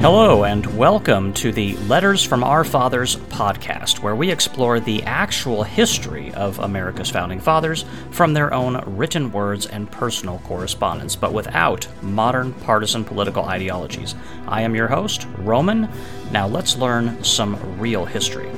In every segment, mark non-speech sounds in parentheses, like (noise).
Hello, and welcome to the Letters from Our Fathers podcast, where we explore the actual history of America's founding fathers from their own written words and personal correspondence, but without modern partisan political ideologies. I am your host, Roman. Now let's learn some real history.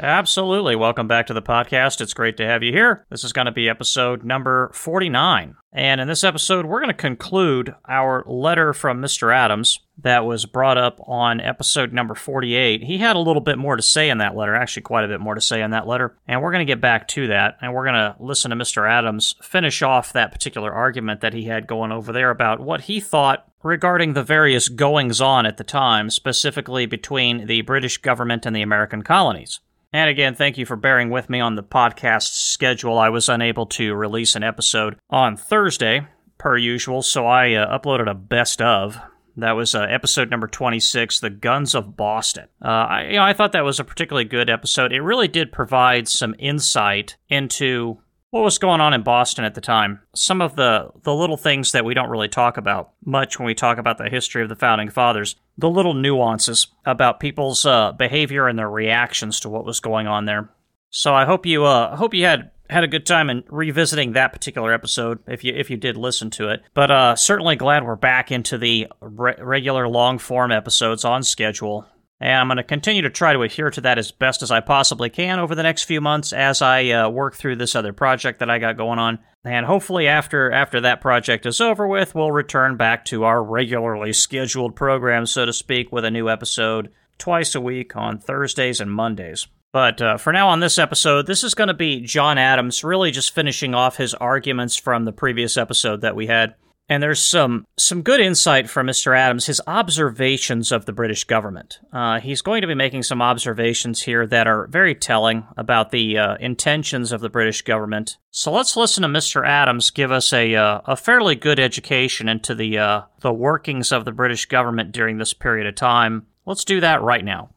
Absolutely. Welcome back to the podcast. It's great to have you here. This is going to be episode number 49. And in this episode, we're going to conclude our letter from Mr. Adams that was brought up on episode number 48. He had a little bit more to say in that letter, actually, quite a bit more to say in that letter. And we're going to get back to that. And we're going to listen to Mr. Adams finish off that particular argument that he had going over there about what he thought regarding the various goings on at the time, specifically between the British government and the American colonies. And again, thank you for bearing with me on the podcast schedule. I was unable to release an episode on Thursday, per usual, so I uh, uploaded a best of. That was uh, episode number 26, The Guns of Boston. Uh, I, you know, I thought that was a particularly good episode. It really did provide some insight into what was going on in Boston at the time. Some of the, the little things that we don't really talk about much when we talk about the history of the founding fathers, the little nuances about people's uh, behavior and their reactions to what was going on there. So I hope you uh, hope you had had a good time in revisiting that particular episode if you if you did listen to it. But uh, certainly glad we're back into the re- regular long form episodes on schedule. And I'm going to continue to try to adhere to that as best as I possibly can over the next few months as I uh, work through this other project that I got going on. And hopefully, after after that project is over with, we'll return back to our regularly scheduled program, so to speak, with a new episode twice a week on Thursdays and Mondays. But uh, for now, on this episode, this is going to be John Adams really just finishing off his arguments from the previous episode that we had. And there's some some good insight from Mr. Adams, his observations of the British government. Uh, he's going to be making some observations here that are very telling about the uh, intentions of the British government. So let's listen to Mr. Adams give us a uh, a fairly good education into the uh, the workings of the British government during this period of time. Let's do that right now.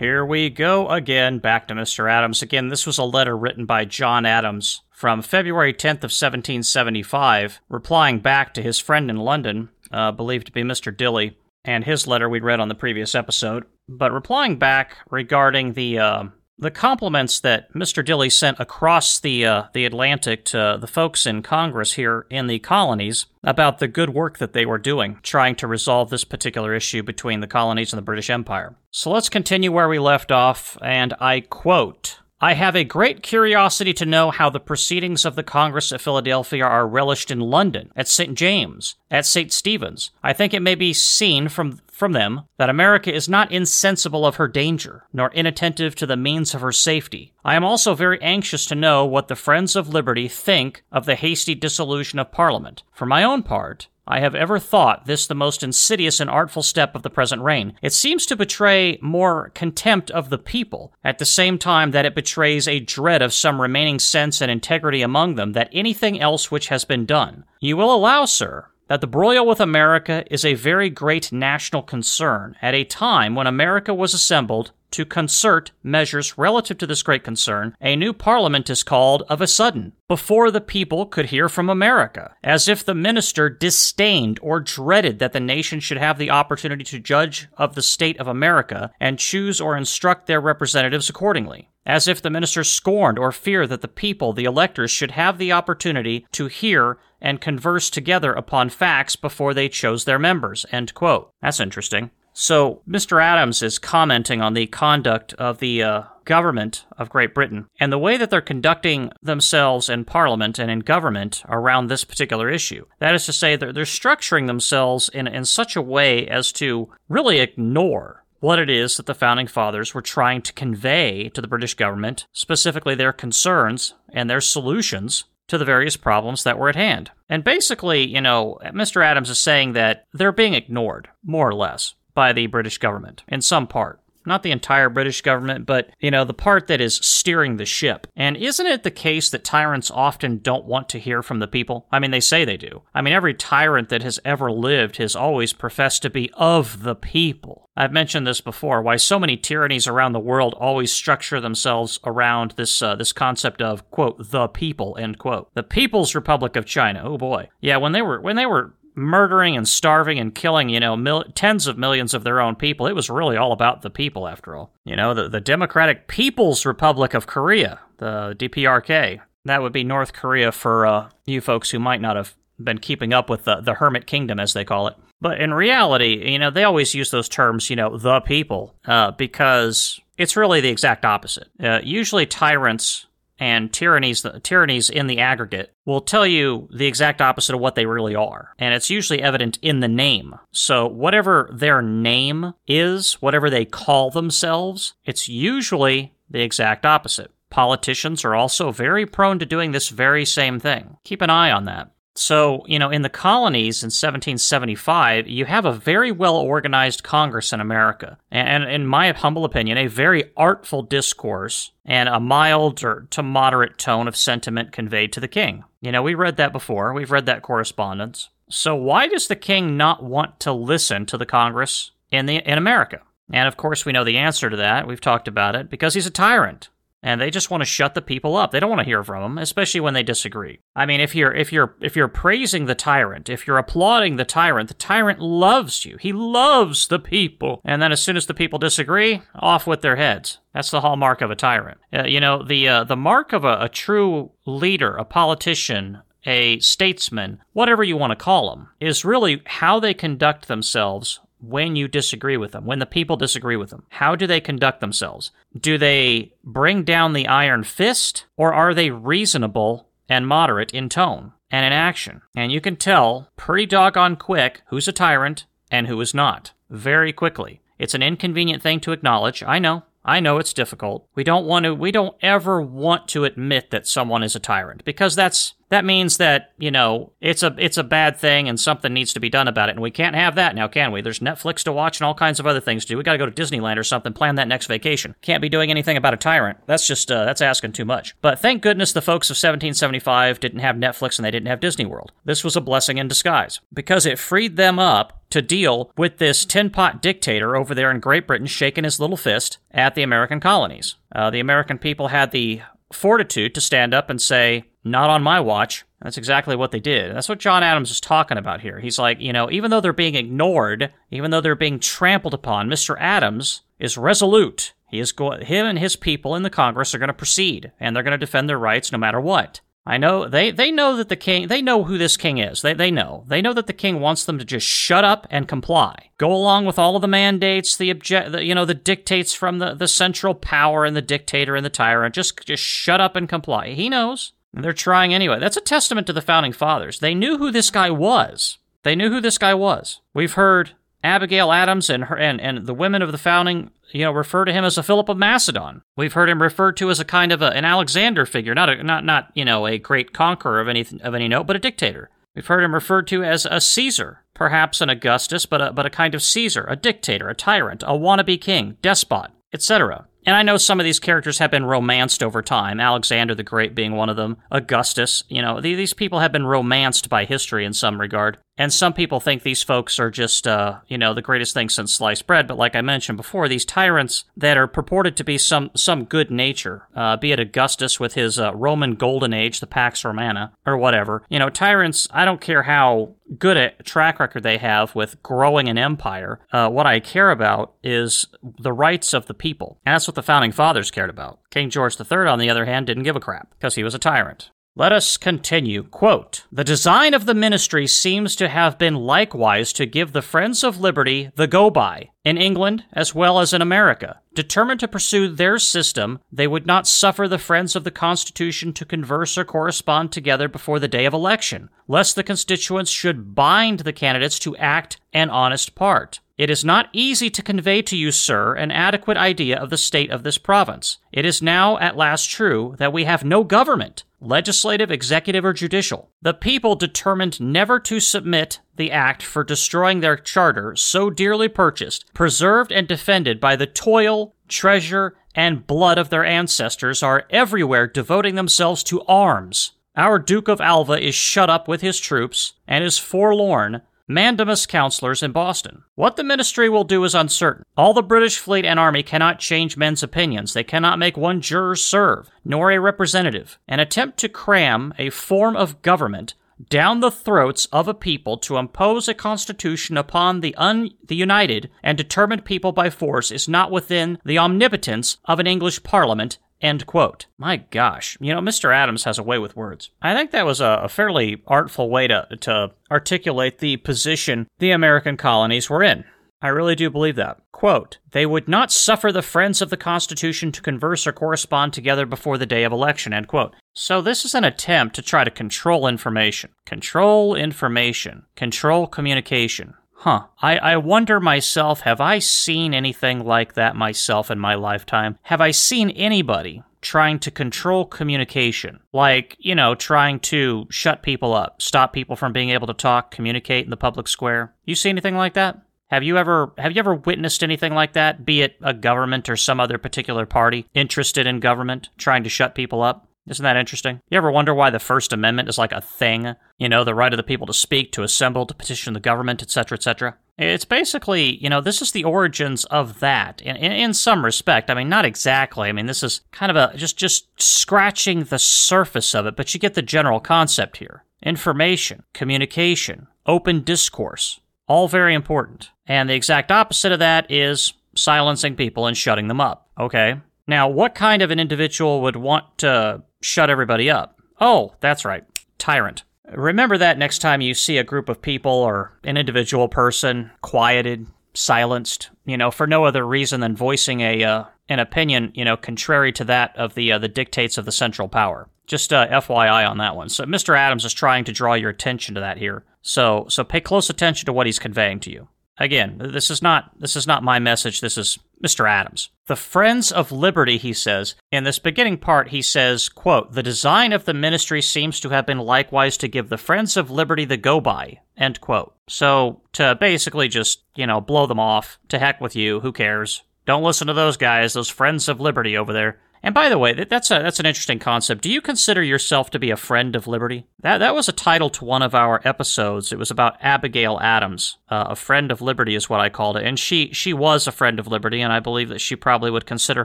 Here we go again, back to Mr. Adams. Again, this was a letter written by John Adams from February 10th of 1775, replying back to his friend in London, uh, believed to be Mr. Dilly, and his letter we'd read on the previous episode, but replying back regarding the uh, the compliments that Mr. Dilly sent across the uh, the Atlantic to the folks in Congress here in the colonies about the good work that they were doing, trying to resolve this particular issue between the colonies and the British Empire. So let's continue where we left off, and I quote. I have a great curiosity to know how the proceedings of the Congress at Philadelphia are relished in London, at St. James, at St. Stephen's. I think it may be seen from, from them that America is not insensible of her danger, nor inattentive to the means of her safety. I am also very anxious to know what the friends of liberty think of the hasty dissolution of Parliament. For my own part, I have ever thought this the most insidious and artful step of the present reign. It seems to betray more contempt of the people, at the same time that it betrays a dread of some remaining sense and integrity among them than anything else which has been done. You will allow, sir, that the broil with America is a very great national concern at a time when America was assembled to concert measures relative to this great concern, a new parliament is called of a sudden, before the people could hear from America, as if the minister disdained or dreaded that the nation should have the opportunity to judge of the state of America and choose or instruct their representatives accordingly. As if the minister scorned or feared that the people, the electors, should have the opportunity to hear and converse together upon facts before they chose their members. End quote. That's interesting. So, Mr. Adams is commenting on the conduct of the uh, government of Great Britain and the way that they're conducting themselves in Parliament and in government around this particular issue. That is to say, they're, they're structuring themselves in, in such a way as to really ignore what it is that the founding fathers were trying to convey to the British government, specifically their concerns and their solutions to the various problems that were at hand. And basically, you know, Mr. Adams is saying that they're being ignored, more or less, by the British government in some part. Not the entire British government, but, you know, the part that is steering the ship. And isn't it the case that tyrants often don't want to hear from the people? I mean, they say they do. I mean, every tyrant that has ever lived has always professed to be of the people. I've mentioned this before. Why so many tyrannies around the world always structure themselves around this uh, this concept of quote the people end quote. The People's Republic of China. Oh boy, yeah. When they were when they were murdering and starving and killing, you know, mil- tens of millions of their own people. It was really all about the people, after all. You know, the, the Democratic People's Republic of Korea, the DPRK. That would be North Korea for uh, you folks who might not have been keeping up with the, the Hermit Kingdom, as they call it. But in reality, you know, they always use those terms, you know, the people, uh, because it's really the exact opposite. Uh, usually, tyrants and tyrannies, tyrannies in the aggregate will tell you the exact opposite of what they really are. And it's usually evident in the name. So, whatever their name is, whatever they call themselves, it's usually the exact opposite. Politicians are also very prone to doing this very same thing. Keep an eye on that. So, you know, in the colonies in 1775, you have a very well organized Congress in America. And in my humble opinion, a very artful discourse and a mild or to moderate tone of sentiment conveyed to the king. You know, we read that before, we've read that correspondence. So, why does the king not want to listen to the Congress in, the, in America? And of course, we know the answer to that. We've talked about it because he's a tyrant and they just want to shut the people up. They don't want to hear from them, especially when they disagree. I mean, if you're if you're if you're praising the tyrant, if you're applauding the tyrant, the tyrant loves you. He loves the people. And then as soon as the people disagree, off with their heads. That's the hallmark of a tyrant. Uh, you know, the uh, the mark of a, a true leader, a politician, a statesman, whatever you want to call them, is really how they conduct themselves when you disagree with them, when the people disagree with them? How do they conduct themselves? Do they bring down the iron fist, or are they reasonable and moderate in tone and in action? And you can tell pretty doggone quick who's a tyrant and who is not, very quickly. It's an inconvenient thing to acknowledge, I know. I know it's difficult. We don't want to we don't ever want to admit that someone is a tyrant because that's that means that, you know, it's a it's a bad thing and something needs to be done about it. And we can't have that now, can we? There's Netflix to watch and all kinds of other things to do. We got to go to Disneyland or something, plan that next vacation. Can't be doing anything about a tyrant. That's just uh, that's asking too much. But thank goodness the folks of 1775 didn't have Netflix and they didn't have Disney World. This was a blessing in disguise because it freed them up to deal with this tin pot dictator over there in Great Britain shaking his little fist at the American colonies. Uh, the American people had the fortitude to stand up and say, Not on my watch. That's exactly what they did. That's what John Adams is talking about here. He's like, you know, even though they're being ignored, even though they're being trampled upon, Mr. Adams is resolute. He is go- him and his people in the Congress are going to proceed, and they're going to defend their rights no matter what. I know they, they know that the king they know who this king is. They they know. They know that the king wants them to just shut up and comply. Go along with all of the mandates, the object the, you know, the dictates from the, the central power and the dictator and the tyrant. Just just shut up and comply. He knows. And they're trying anyway. That's a testament to the founding fathers. They knew who this guy was. They knew who this guy was. We've heard Abigail Adams and her and, and the women of the founding you know, refer to him as a Philip of Macedon. We've heard him referred to as a kind of a, an Alexander figure, not a, not not you know a great conqueror of any of any note, but a dictator. We've heard him referred to as a Caesar, perhaps an Augustus, but a, but a kind of Caesar, a dictator, a tyrant, a wannabe king, despot, etc. And I know some of these characters have been romanced over time, Alexander the Great being one of them, Augustus. You know, these people have been romanced by history in some regard. And some people think these folks are just, uh, you know, the greatest thing since sliced bread. But like I mentioned before, these tyrants that are purported to be some some good nature, uh, be it Augustus with his uh, Roman Golden Age, the Pax Romana, or whatever. You know, tyrants. I don't care how good a track record they have with growing an empire. Uh, what I care about is the rights of the people, and that's what the founding fathers cared about. King George III, on the other hand, didn't give a crap because he was a tyrant. Let us continue. Quote The design of the ministry seems to have been likewise to give the Friends of Liberty the go by, in England as well as in America. Determined to pursue their system, they would not suffer the Friends of the Constitution to converse or correspond together before the day of election, lest the constituents should bind the candidates to act an honest part. It is not easy to convey to you, sir, an adequate idea of the state of this province. It is now at last true that we have no government legislative, executive, or judicial. The people determined never to submit the act for destroying their charter so dearly purchased, preserved, and defended by the toil, treasure, and blood of their ancestors are everywhere devoting themselves to arms. Our Duke of Alva is shut up with his troops and is forlorn mandamus counselors in Boston. What the ministry will do is uncertain. All the British fleet and army cannot change men's opinions. They cannot make one juror serve, nor a representative. An attempt to cram a form of government down the throats of a people to impose a constitution upon the un- the united and determined people by force is not within the omnipotence of an English parliament End quote. My gosh, you know, Mr. Adams has a way with words. I think that was a, a, fairly artful way to, to articulate the position the American colonies were in. I really do believe that. Quote, they would not suffer the friends of the Constitution to converse or correspond together before the day of election, end quote. So this is an attempt to try to control information. Control information. Control communication. Huh. I, I wonder myself, have I seen anything like that myself in my lifetime? Have I seen anybody trying to control communication? Like, you know, trying to shut people up, stop people from being able to talk, communicate in the public square? You see anything like that? Have you ever have you ever witnessed anything like that? Be it a government or some other particular party interested in government trying to shut people up? Isn't that interesting? You ever wonder why the First Amendment is like a thing? You know, the right of the people to speak, to assemble, to petition the government, etc., etc. It's basically, you know, this is the origins of that in, in, in, some respect. I mean, not exactly. I mean, this is kind of a just just scratching the surface of it, but you get the general concept here. Information, communication, open discourse, all very important. And the exact opposite of that is silencing people and shutting them up. Okay? Now, what kind of an individual would want to shut everybody up. Oh, that's right, tyrant. Remember that next time you see a group of people or an individual person quieted, silenced, you know, for no other reason than voicing a uh, an opinion, you know, contrary to that of the uh, the dictates of the central power. Just uh, FYI on that one. So Mr. Adams is trying to draw your attention to that here. So so pay close attention to what he's conveying to you. Again, this is not this is not my message. This is Mr. Adams. The Friends of Liberty, he says. In this beginning part, he says, quote, The design of the ministry seems to have been likewise to give the Friends of Liberty the go by, end quote. So, to basically just, you know, blow them off, to heck with you, who cares? Don't listen to those guys, those Friends of Liberty over there. And by the way, that's a that's an interesting concept. Do you consider yourself to be a friend of liberty? That that was a title to one of our episodes. It was about Abigail Adams, uh, a friend of liberty is what I called it, and she she was a friend of liberty, and I believe that she probably would consider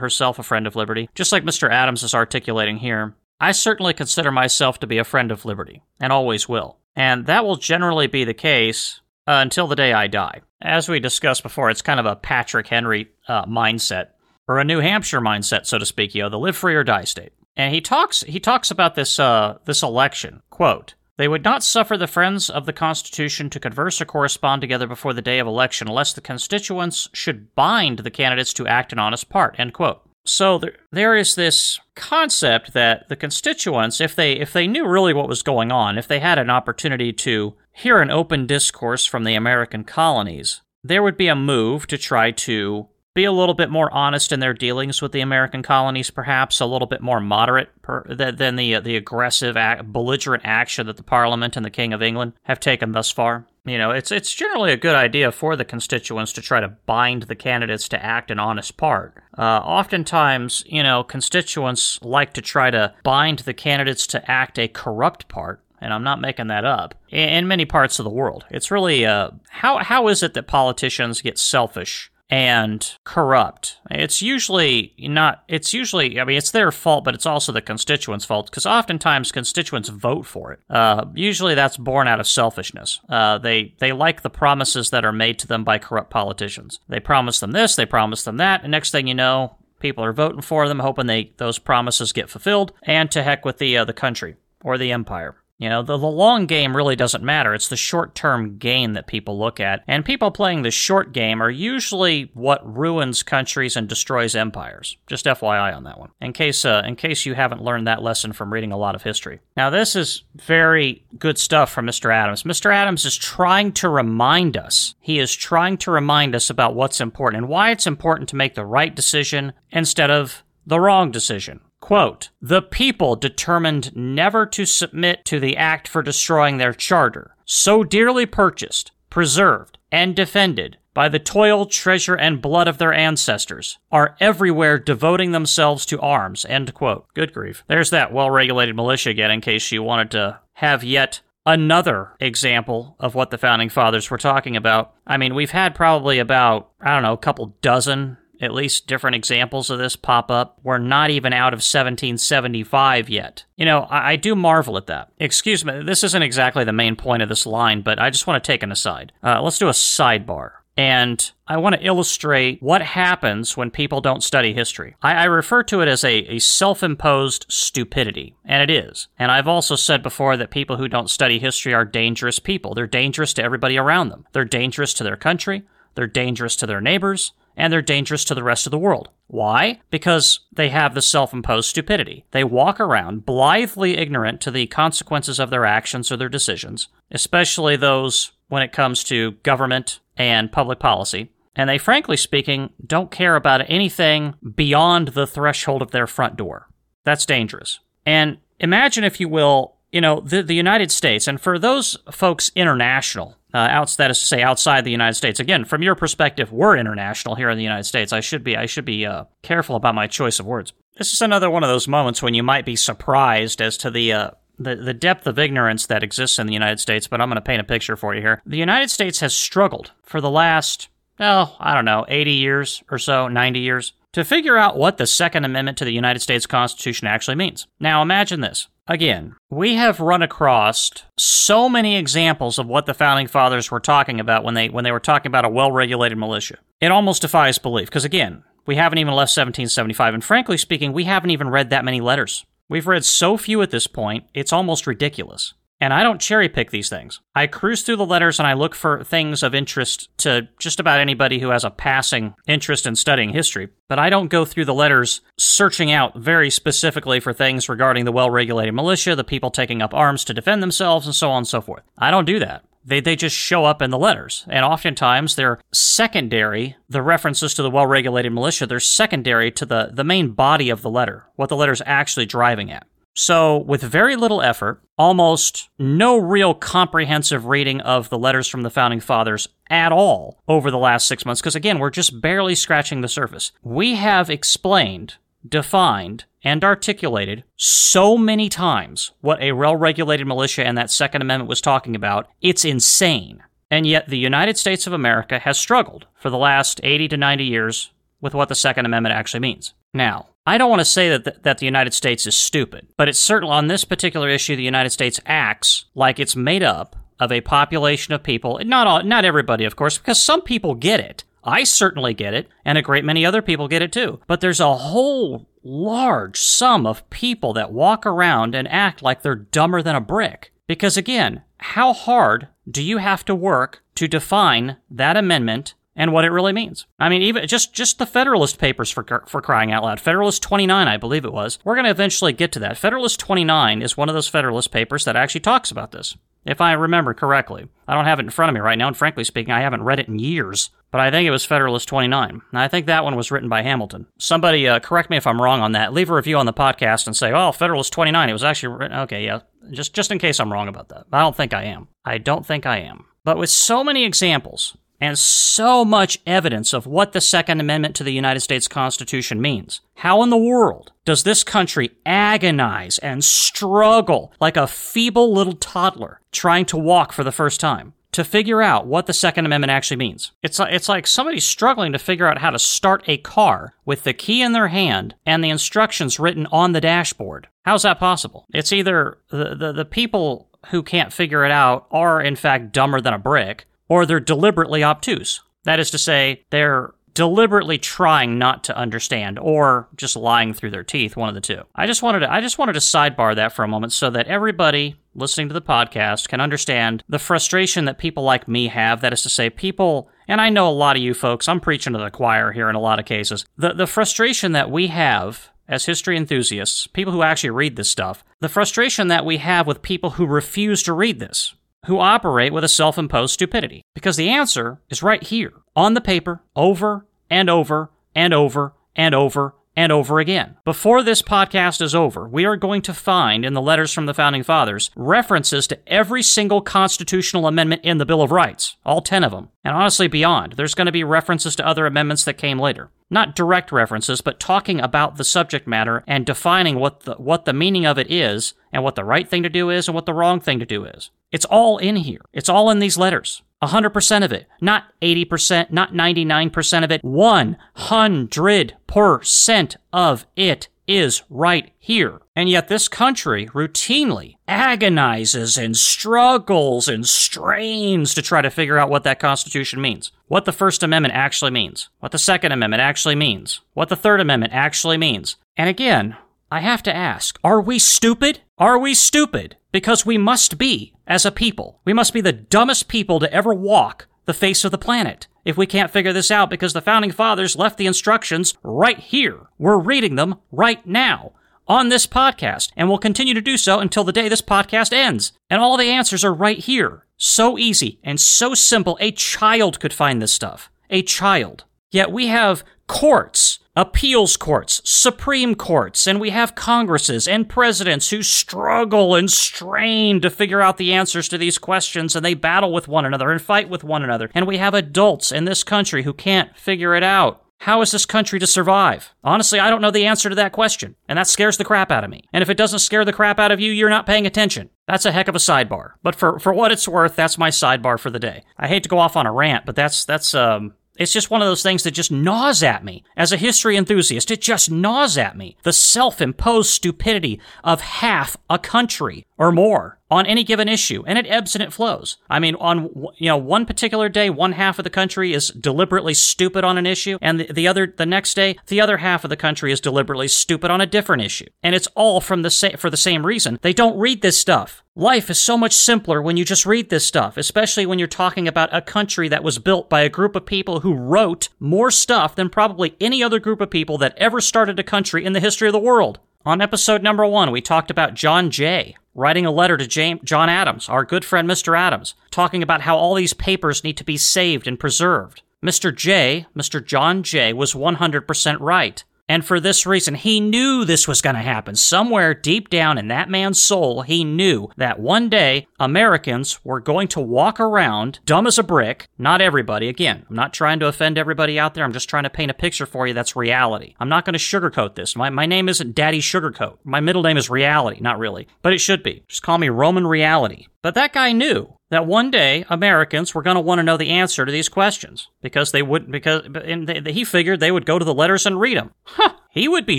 herself a friend of liberty, just like Mr. Adams is articulating here. I certainly consider myself to be a friend of liberty, and always will, and that will generally be the case uh, until the day I die. As we discussed before, it's kind of a Patrick Henry uh, mindset or a New Hampshire mindset, so to speak, you know, the live free or die state. And he talks he talks about this uh, this election. Quote, they would not suffer the friends of the Constitution to converse or correspond together before the day of election unless the constituents should bind the candidates to act an honest part. End quote. So there, there is this concept that the constituents, if they if they knew really what was going on, if they had an opportunity to hear an open discourse from the American colonies, there would be a move to try to be a little bit more honest in their dealings with the American colonies, perhaps a little bit more moderate per, than the uh, the aggressive, belligerent action that the Parliament and the King of England have taken thus far. You know, it's it's generally a good idea for the constituents to try to bind the candidates to act an honest part. Uh, oftentimes, you know, constituents like to try to bind the candidates to act a corrupt part and I'm not making that up, in many parts of the world. It's really uh, how how is it that politicians get selfish and corrupt. It's usually not, it's usually, I mean, it's their fault, but it's also the constituents' fault because oftentimes constituents vote for it. Uh, usually that's born out of selfishness. Uh, they, they like the promises that are made to them by corrupt politicians. They promise them this, they promise them that, and next thing you know, people are voting for them, hoping they, those promises get fulfilled, and to heck with the, uh, the country or the empire. You know, the, the long game really doesn't matter. It's the short term gain that people look at. And people playing the short game are usually what ruins countries and destroys empires. Just FYI on that one. In case, uh, in case you haven't learned that lesson from reading a lot of history. Now, this is very good stuff from Mr. Adams. Mr. Adams is trying to remind us. He is trying to remind us about what's important and why it's important to make the right decision instead of the wrong decision. Quote, the people determined never to submit to the act for destroying their charter, so dearly purchased, preserved, and defended by the toil, treasure, and blood of their ancestors, are everywhere devoting themselves to arms. End quote. Good grief. There's that well regulated militia again, in case you wanted to have yet another example of what the founding fathers were talking about. I mean, we've had probably about, I don't know, a couple dozen at least different examples of this pop up. We're not even out of 1775 yet. You know, I, I, do marvel at that. Excuse me, this isn't exactly the main point of this line, but I just want to take an aside. Uh, let's do a sidebar. And I want to illustrate what happens when people don't study history. I, I refer to it as a, a self imposed stupidity, and it is. And I've also said before that people who don't study history are dangerous people. They're dangerous to everybody around them, they're dangerous to their country, they're dangerous to their neighbors, and they're dangerous to the rest of the world. Why? Because they have the self imposed stupidity. They walk around blithely ignorant to the consequences of their actions or their decisions, especially those when it comes to government and public policy. And they, frankly speaking, don't care about anything beyond the threshold of their front door. That's dangerous. And imagine, if you will, you know, the, the United States, and for those folks international, uh, that is to say, outside the United States. Again, from your perspective, we're international here in the United States. I should be, I should be uh, careful about my choice of words. This is another one of those moments when you might be surprised as to the uh, the, the depth of ignorance that exists in the United States, but I'm going to paint a picture for you here. The United States has struggled for the last, oh, I don't know, 80 years or so, 90 years, to figure out what the Second Amendment to the United States Constitution actually means. Now imagine this. Again, we have run across so many examples of what the founding fathers were talking about when they when they were talking about a well-regulated militia. It almost defies belief because again, we haven't even left 1775 and frankly speaking, we haven't even read that many letters. We've read so few at this point, it's almost ridiculous. And I don't cherry pick these things. I cruise through the letters and I look for things of interest to just about anybody who has a passing interest in studying history. But I don't go through the letters searching out very specifically for things regarding the well regulated militia, the people taking up arms to defend themselves, and so on and so forth. I don't do that. They, they just show up in the letters. And oftentimes they're secondary, the references to the well regulated militia, they're secondary to the, the main body of the letter, what the letter's actually driving at. So, with very little effort, almost no real comprehensive reading of the letters from the founding fathers at all over the last six months, because again, we're just barely scratching the surface. We have explained, defined, and articulated so many times what a well regulated militia and that Second Amendment was talking about, it's insane. And yet, the United States of America has struggled for the last 80 to 90 years with what the Second Amendment actually means. Now, I don't want to say that the, that the United States is stupid, but it's certainly on this particular issue, the United States acts like it's made up of a population of people. Not all, not everybody, of course, because some people get it. I certainly get it, and a great many other people get it too. But there's a whole large sum of people that walk around and act like they're dumber than a brick. Because again, how hard do you have to work to define that amendment and what it really means. I mean, even just just the Federalist Papers for for crying out loud. Federalist 29, I believe it was. We're going to eventually get to that. Federalist 29 is one of those Federalist Papers that actually talks about this if I remember correctly. I don't have it in front of me right now, and frankly speaking, I haven't read it in years. But I think it was Federalist 29. And I think that one was written by Hamilton. Somebody uh, correct me if I'm wrong on that. Leave a review on the podcast and say, "Oh, Federalist 29." It was actually written. Okay, yeah. Just just in case I'm wrong about that. I don't think I am. I don't think I am. But with so many examples and so much evidence of what the Second Amendment to the United States Constitution means. How in the world does this country agonize and struggle like a feeble little toddler trying to walk for the first time? To figure out what the Second Amendment actually means. It's like, it's like somebody struggling to figure out how to start a car with the key in their hand and the instructions written on the dashboard. How's that possible? It's either the, the, the people who can't figure it out are in fact dumber than a brick, or they're deliberately obtuse. That is to say, they're deliberately trying not to understand or just lying through their teeth one of the two. I just wanted to i just wanted to sidebar that for a moment so that everybody listening to the podcast can understand the frustration that people like me have. That is to say people and i know a lot of you folks i'm preaching to the choir here in a lot of cases. The, the frustration that we have as history enthusiasts people who actually read this stuff the frustration that we have with people who refuse to read this who operate with a self imposed stupidity? Because the answer is right here on the paper over and over and over and over and over again. Before this podcast is over, we are going to find in the letters from the Founding Fathers references to every single constitutional amendment in the Bill of Rights, all 10 of them. And honestly, beyond. There's going to be references to other amendments that came later. Not direct references, but talking about the subject matter and defining what the, what the meaning of it is and what the right thing to do is and what the wrong thing to do is. It's all in here. It's all in these letters. 100% of it. Not 80%, not 99% of it. 100% of it is right here. And yet this country routinely agonizes and struggles and strains to try to figure out what that Constitution means. What the First Amendment actually means. What the Second Amendment actually means. What the Third Amendment actually means. And again, I have to ask, are we stupid? Are we stupid? Because we must be, as a people. We must be the dumbest people to ever walk the face of the planet. If we can't figure this out because the founding fathers left the instructions right here. We're reading them right now on this podcast, and we'll continue to do so until the day this podcast ends. And all the answers are right here. So easy and so simple. A child could find this stuff. A child. Yet we have courts appeals courts, supreme courts, and we have congresses and presidents who struggle and strain to figure out the answers to these questions and they battle with one another and fight with one another. And we have adults in this country who can't figure it out. How is this country to survive? Honestly, I don't know the answer to that question, and that scares the crap out of me. And if it doesn't scare the crap out of you, you're not paying attention. That's a heck of a sidebar. But for, for what it's worth, that's my sidebar for the day. I hate to go off on a rant, but that's that's um it's just one of those things that just gnaws at me. As a history enthusiast, it just gnaws at me. The self-imposed stupidity of half a country or more on any given issue, and it ebbs and it flows. I mean, on you know one particular day, one half of the country is deliberately stupid on an issue, and the, the other the next day, the other half of the country is deliberately stupid on a different issue, and it's all from the sa- for the same reason. They don't read this stuff. Life is so much simpler when you just read this stuff, especially when you're talking about a country that was built by a group of people who wrote more stuff than probably any other group of people that ever started a country in the history of the world. On episode number one, we talked about John Jay writing a letter to James, John Adams, our good friend Mr. Adams, talking about how all these papers need to be saved and preserved. Mr. Jay, Mr. John Jay, was 100% right. And for this reason, he knew this was going to happen. Somewhere deep down in that man's soul, he knew that one day Americans were going to walk around dumb as a brick. Not everybody. Again, I'm not trying to offend everybody out there. I'm just trying to paint a picture for you that's reality. I'm not going to sugarcoat this. My, my name isn't Daddy Sugarcoat. My middle name is Reality. Not really. But it should be. Just call me Roman Reality. But that guy knew that one day Americans were going to want to know the answer to these questions because they wouldn't because and they, he figured they would go to the letters and read them. Huh. He would be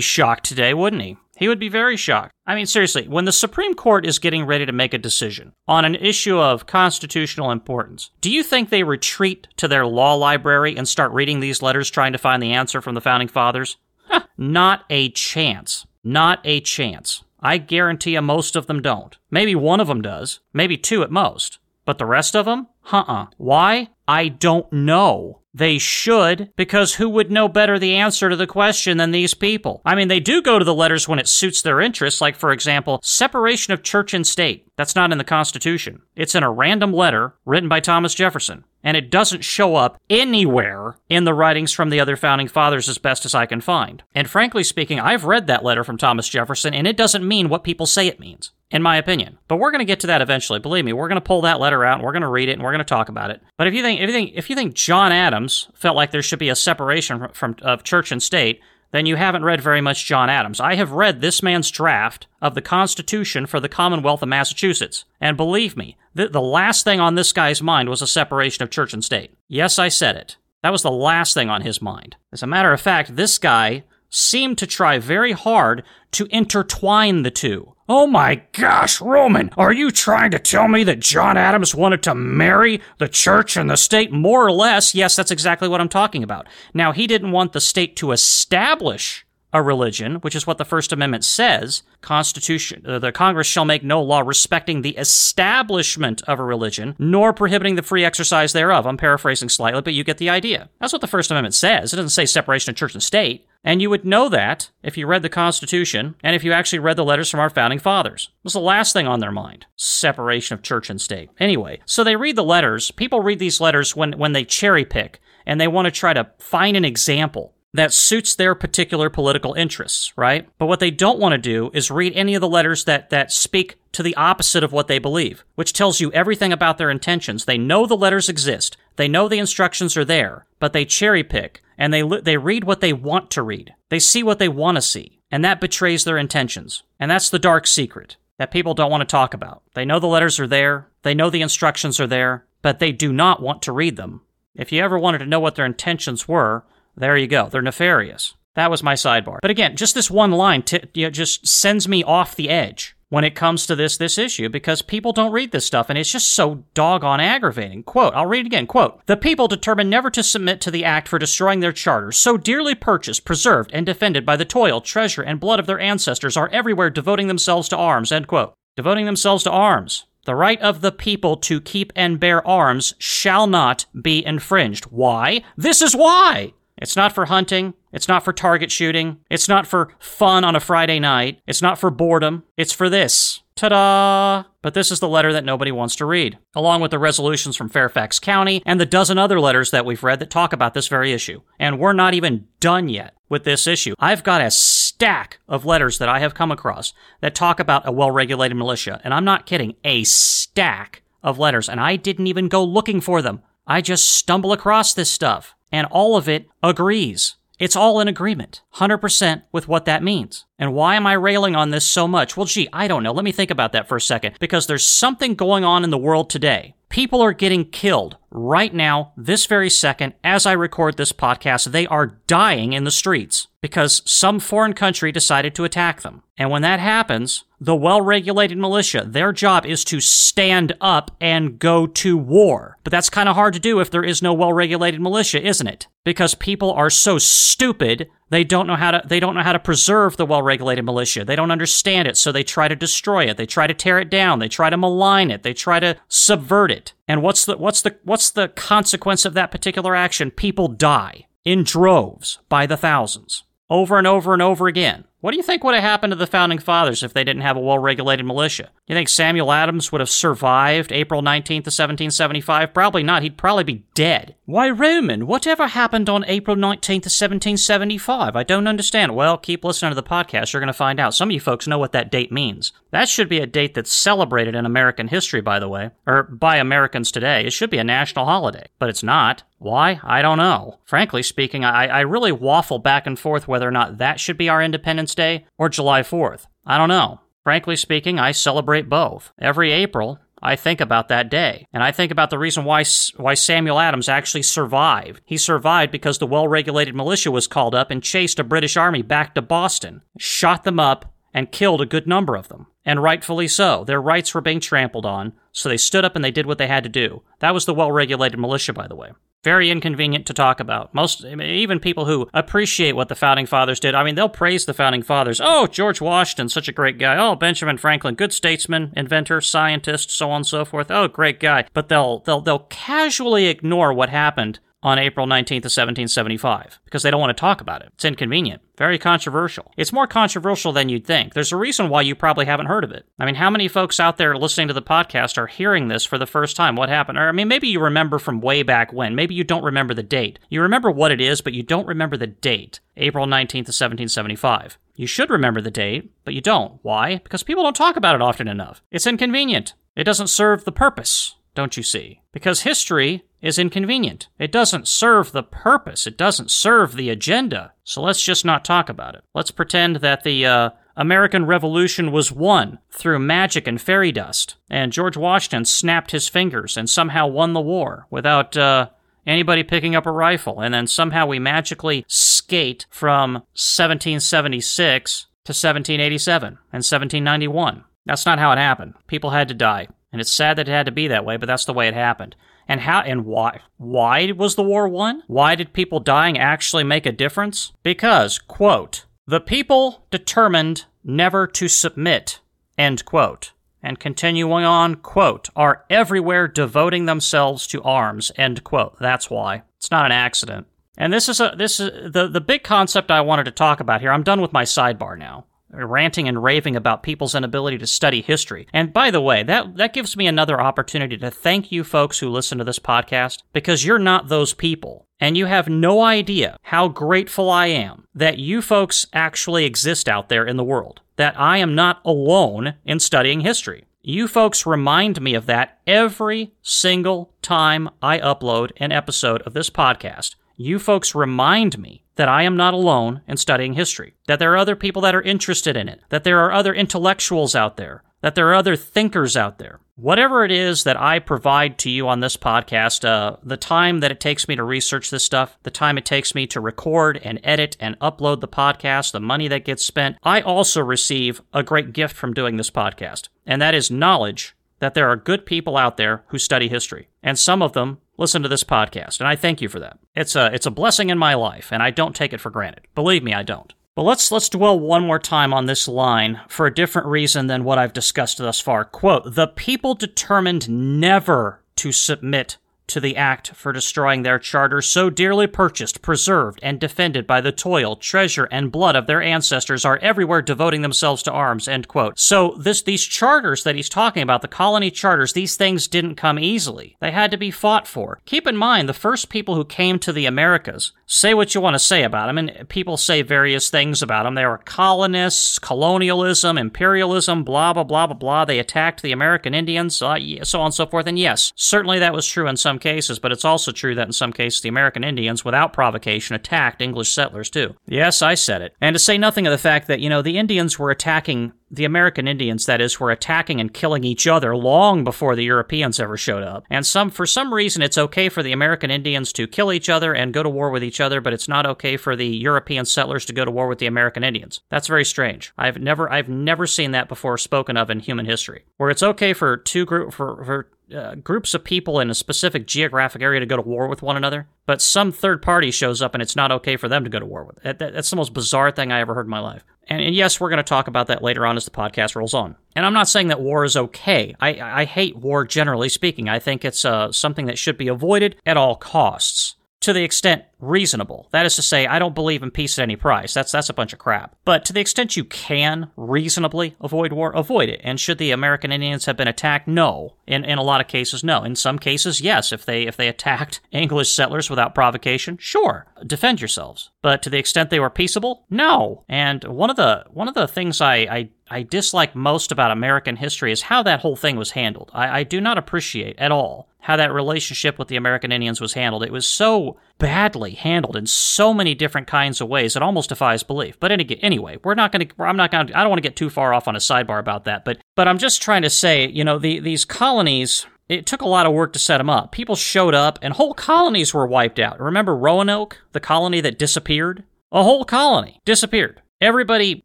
shocked today, wouldn't he? He would be very shocked. I mean, seriously, when the Supreme Court is getting ready to make a decision on an issue of constitutional importance, do you think they retreat to their law library and start reading these letters trying to find the answer from the founding fathers? Huh. Not a chance. Not a chance. I guarantee you most of them don't. Maybe one of them does. Maybe two at most. But the rest of them? Huh uh. Why? I don't know. They should, because who would know better the answer to the question than these people? I mean, they do go to the letters when it suits their interests, like, for example, separation of church and state. That's not in the Constitution. It's in a random letter written by Thomas Jefferson. And it doesn't show up anywhere in the writings from the other founding fathers as best as I can find. And frankly speaking, I've read that letter from Thomas Jefferson, and it doesn't mean what people say it means in my opinion. But we're going to get to that eventually. Believe me, we're going to pull that letter out and we're going to read it and we're going to talk about it. But if you think if you think if you think John Adams felt like there should be a separation from, from of church and state, then you haven't read very much John Adams. I have read this man's draft of the Constitution for the Commonwealth of Massachusetts. And believe me, the, the last thing on this guy's mind was a separation of church and state. Yes, I said it. That was the last thing on his mind. As a matter of fact, this guy seemed to try very hard to intertwine the two. Oh my gosh, Roman, are you trying to tell me that John Adams wanted to marry the church and the state? More or less, yes, that's exactly what I'm talking about. Now, he didn't want the state to establish a religion, which is what the First Amendment says. Constitution, uh, the Congress shall make no law respecting the establishment of a religion, nor prohibiting the free exercise thereof. I'm paraphrasing slightly, but you get the idea. That's what the First Amendment says. It doesn't say separation of church and state. And you would know that if you read the Constitution and if you actually read the letters from our founding fathers. It was the last thing on their mind separation of church and state. Anyway, so they read the letters. People read these letters when, when they cherry pick and they want to try to find an example that suits their particular political interests, right? But what they don't want to do is read any of the letters that, that speak to the opposite of what they believe, which tells you everything about their intentions. They know the letters exist. They know the instructions are there, but they cherry pick and they, they read what they want to read. They see what they want to see, and that betrays their intentions. And that's the dark secret that people don't want to talk about. They know the letters are there, they know the instructions are there, but they do not want to read them. If you ever wanted to know what their intentions were, there you go. They're nefarious. That was my sidebar. But again, just this one line t- you know, just sends me off the edge when it comes to this this issue because people don't read this stuff and it's just so doggone aggravating. Quote, I'll read it again. Quote, the people determined never to submit to the act for destroying their charter, so dearly purchased, preserved, and defended by the toil, treasure, and blood of their ancestors are everywhere devoting themselves to arms. End quote. Devoting themselves to arms. The right of the people to keep and bear arms shall not be infringed. Why? This is why! It's not for hunting. It's not for target shooting. It's not for fun on a Friday night. It's not for boredom. It's for this. Ta da! But this is the letter that nobody wants to read, along with the resolutions from Fairfax County and the dozen other letters that we've read that talk about this very issue. And we're not even done yet with this issue. I've got a stack of letters that I have come across that talk about a well regulated militia. And I'm not kidding, a stack of letters. And I didn't even go looking for them. I just stumble across this stuff and all of it agrees. It's all in agreement, 100% with what that means. And why am I railing on this so much? Well, gee, I don't know. Let me think about that for a second. Because there's something going on in the world today. People are getting killed right now, this very second, as I record this podcast. They are dying in the streets because some foreign country decided to attack them. And when that happens, the well regulated militia, their job is to stand up and go to war. But that's kind of hard to do if there is no well regulated militia, isn't it? Because people are so stupid they don't know how to they don't know how to preserve the well-regulated militia. They don't understand it, so they try to destroy it. They try to tear it down. They try to malign it. They try to subvert it. And what's the what's the what's the consequence of that particular action? People die in droves by the thousands over and over and over again. What do you think would have happened to the founding fathers if they didn't have a well regulated militia? You think Samuel Adams would have survived April 19th of 1775? Probably not. He'd probably be dead. Why, Roman, whatever happened on April 19th of 1775? I don't understand. Well, keep listening to the podcast. You're going to find out. Some of you folks know what that date means. That should be a date that's celebrated in American history, by the way, or by Americans today. It should be a national holiday, but it's not. Why? I don't know. Frankly speaking, I, I really waffle back and forth whether or not that should be our Independence Day or July 4th. I don't know. Frankly speaking, I celebrate both. Every April, I think about that day. And I think about the reason why, why Samuel Adams actually survived. He survived because the well regulated militia was called up and chased a British army back to Boston, shot them up, and killed a good number of them. And rightfully so. Their rights were being trampled on, so they stood up and they did what they had to do. That was the well regulated militia, by the way very inconvenient to talk about. Most, even people who appreciate what the founding fathers did, I mean, they'll praise the founding fathers. Oh, George Washington, such a great guy. Oh, Benjamin Franklin, good statesman, inventor, scientist, so on and so forth. Oh, great guy. But they'll they'll they'll casually ignore what happened on April 19th of 1775 because they don't want to talk about it. It's inconvenient. Very controversial. It's more controversial than you'd think. There's a reason why you probably haven't heard of it. I mean, how many folks out there listening to the podcast are hearing this for the first time? What happened? Or, I mean, maybe you remember from way back when. Maybe you don't remember the date. You remember what it is, but you don't remember the date. April 19th of 1775. You should remember the date, but you don't. Why? Because people don't talk about it often enough. It's inconvenient. It doesn't serve the purpose don't you see? Because history is inconvenient. It doesn't serve the purpose, it doesn't serve the agenda. So let's just not talk about it. Let's pretend that the uh, American Revolution was won through magic and fairy dust, and George Washington snapped his fingers and somehow won the war without uh, anybody picking up a rifle, and then somehow we magically skate from 1776 to 1787 and 1791. That's not how it happened. People had to die. And it's sad that it had to be that way, but that's the way it happened. And how and why why was the war won? Why did people dying actually make a difference? Because, quote, the people determined never to submit, end quote. And continuing on, quote, are everywhere devoting themselves to arms, end quote. That's why. It's not an accident. And this is a this is the the big concept I wanted to talk about here. I'm done with my sidebar now. Ranting and raving about people's inability to study history. And by the way, that, that gives me another opportunity to thank you folks who listen to this podcast because you're not those people. And you have no idea how grateful I am that you folks actually exist out there in the world, that I am not alone in studying history. You folks remind me of that every single time I upload an episode of this podcast. You folks remind me that I am not alone in studying history, that there are other people that are interested in it, that there are other intellectuals out there, that there are other thinkers out there. Whatever it is that I provide to you on this podcast, uh, the time that it takes me to research this stuff, the time it takes me to record and edit and upload the podcast, the money that gets spent, I also receive a great gift from doing this podcast. And that is knowledge that there are good people out there who study history. And some of them listen to this podcast, and I thank you for that. It's a it's a blessing in my life, and I don't take it for granted. Believe me, I don't. But let's let's dwell one more time on this line for a different reason than what I've discussed thus far. Quote, the people determined never to submit to the act for destroying their charter so dearly purchased, preserved, and defended by the toil, treasure, and blood of their ancestors are everywhere devoting themselves to arms. End quote. So this these charters that he's talking about, the colony charters, these things didn't come easily. They had to be fought for. Keep in mind, the first people who came to the Americas, say what you want to say about them, and people say various things about them. They were colonists, colonialism, imperialism, blah blah blah blah blah. They attacked the American Indians, uh, so on and so forth. And yes, certainly that was true in some some cases, but it's also true that in some cases the American Indians, without provocation, attacked English settlers too. Yes, I said it. And to say nothing of the fact that, you know, the Indians were attacking the American Indians, that is, were attacking and killing each other long before the Europeans ever showed up. And some, for some reason, it's okay for the American Indians to kill each other and go to war with each other, but it's not okay for the European settlers to go to war with the American Indians. That's very strange. I've never, I've never seen that before spoken of in human history, where it's okay for two group for for uh, groups of people in a specific geographic area to go to war with one another, but some third party shows up and it's not okay for them to go to war with. That, that, that's the most bizarre thing I ever heard in my life. And, and, yes, we're going to talk about that later on as the podcast rolls on. And I'm not saying that war is okay. I, I hate war generally speaking. I think it's uh, something that should be avoided at all costs to the extent reasonable. That is to say, I don't believe in peace at any price. That's that's a bunch of crap. But to the extent you can reasonably avoid war, avoid it. And should the American Indians have been attacked? No. In in a lot of cases, no. In some cases, yes. If they if they attacked (laughs) English settlers without provocation, sure, defend yourselves. But to the extent they were peaceable, no. And one of the one of the things I, I I dislike most about American history is how that whole thing was handled. I, I, do not appreciate at all how that relationship with the American Indians was handled. It was so badly handled in so many different kinds of ways. It almost defies belief. But anyway, we're not going to. I'm not going. to I don't want to get too far off on a sidebar about that. But but I'm just trying to say, you know, the, these colonies. It took a lot of work to set them up. People showed up, and whole colonies were wiped out. Remember Roanoke, the colony that disappeared? A whole colony disappeared. Everybody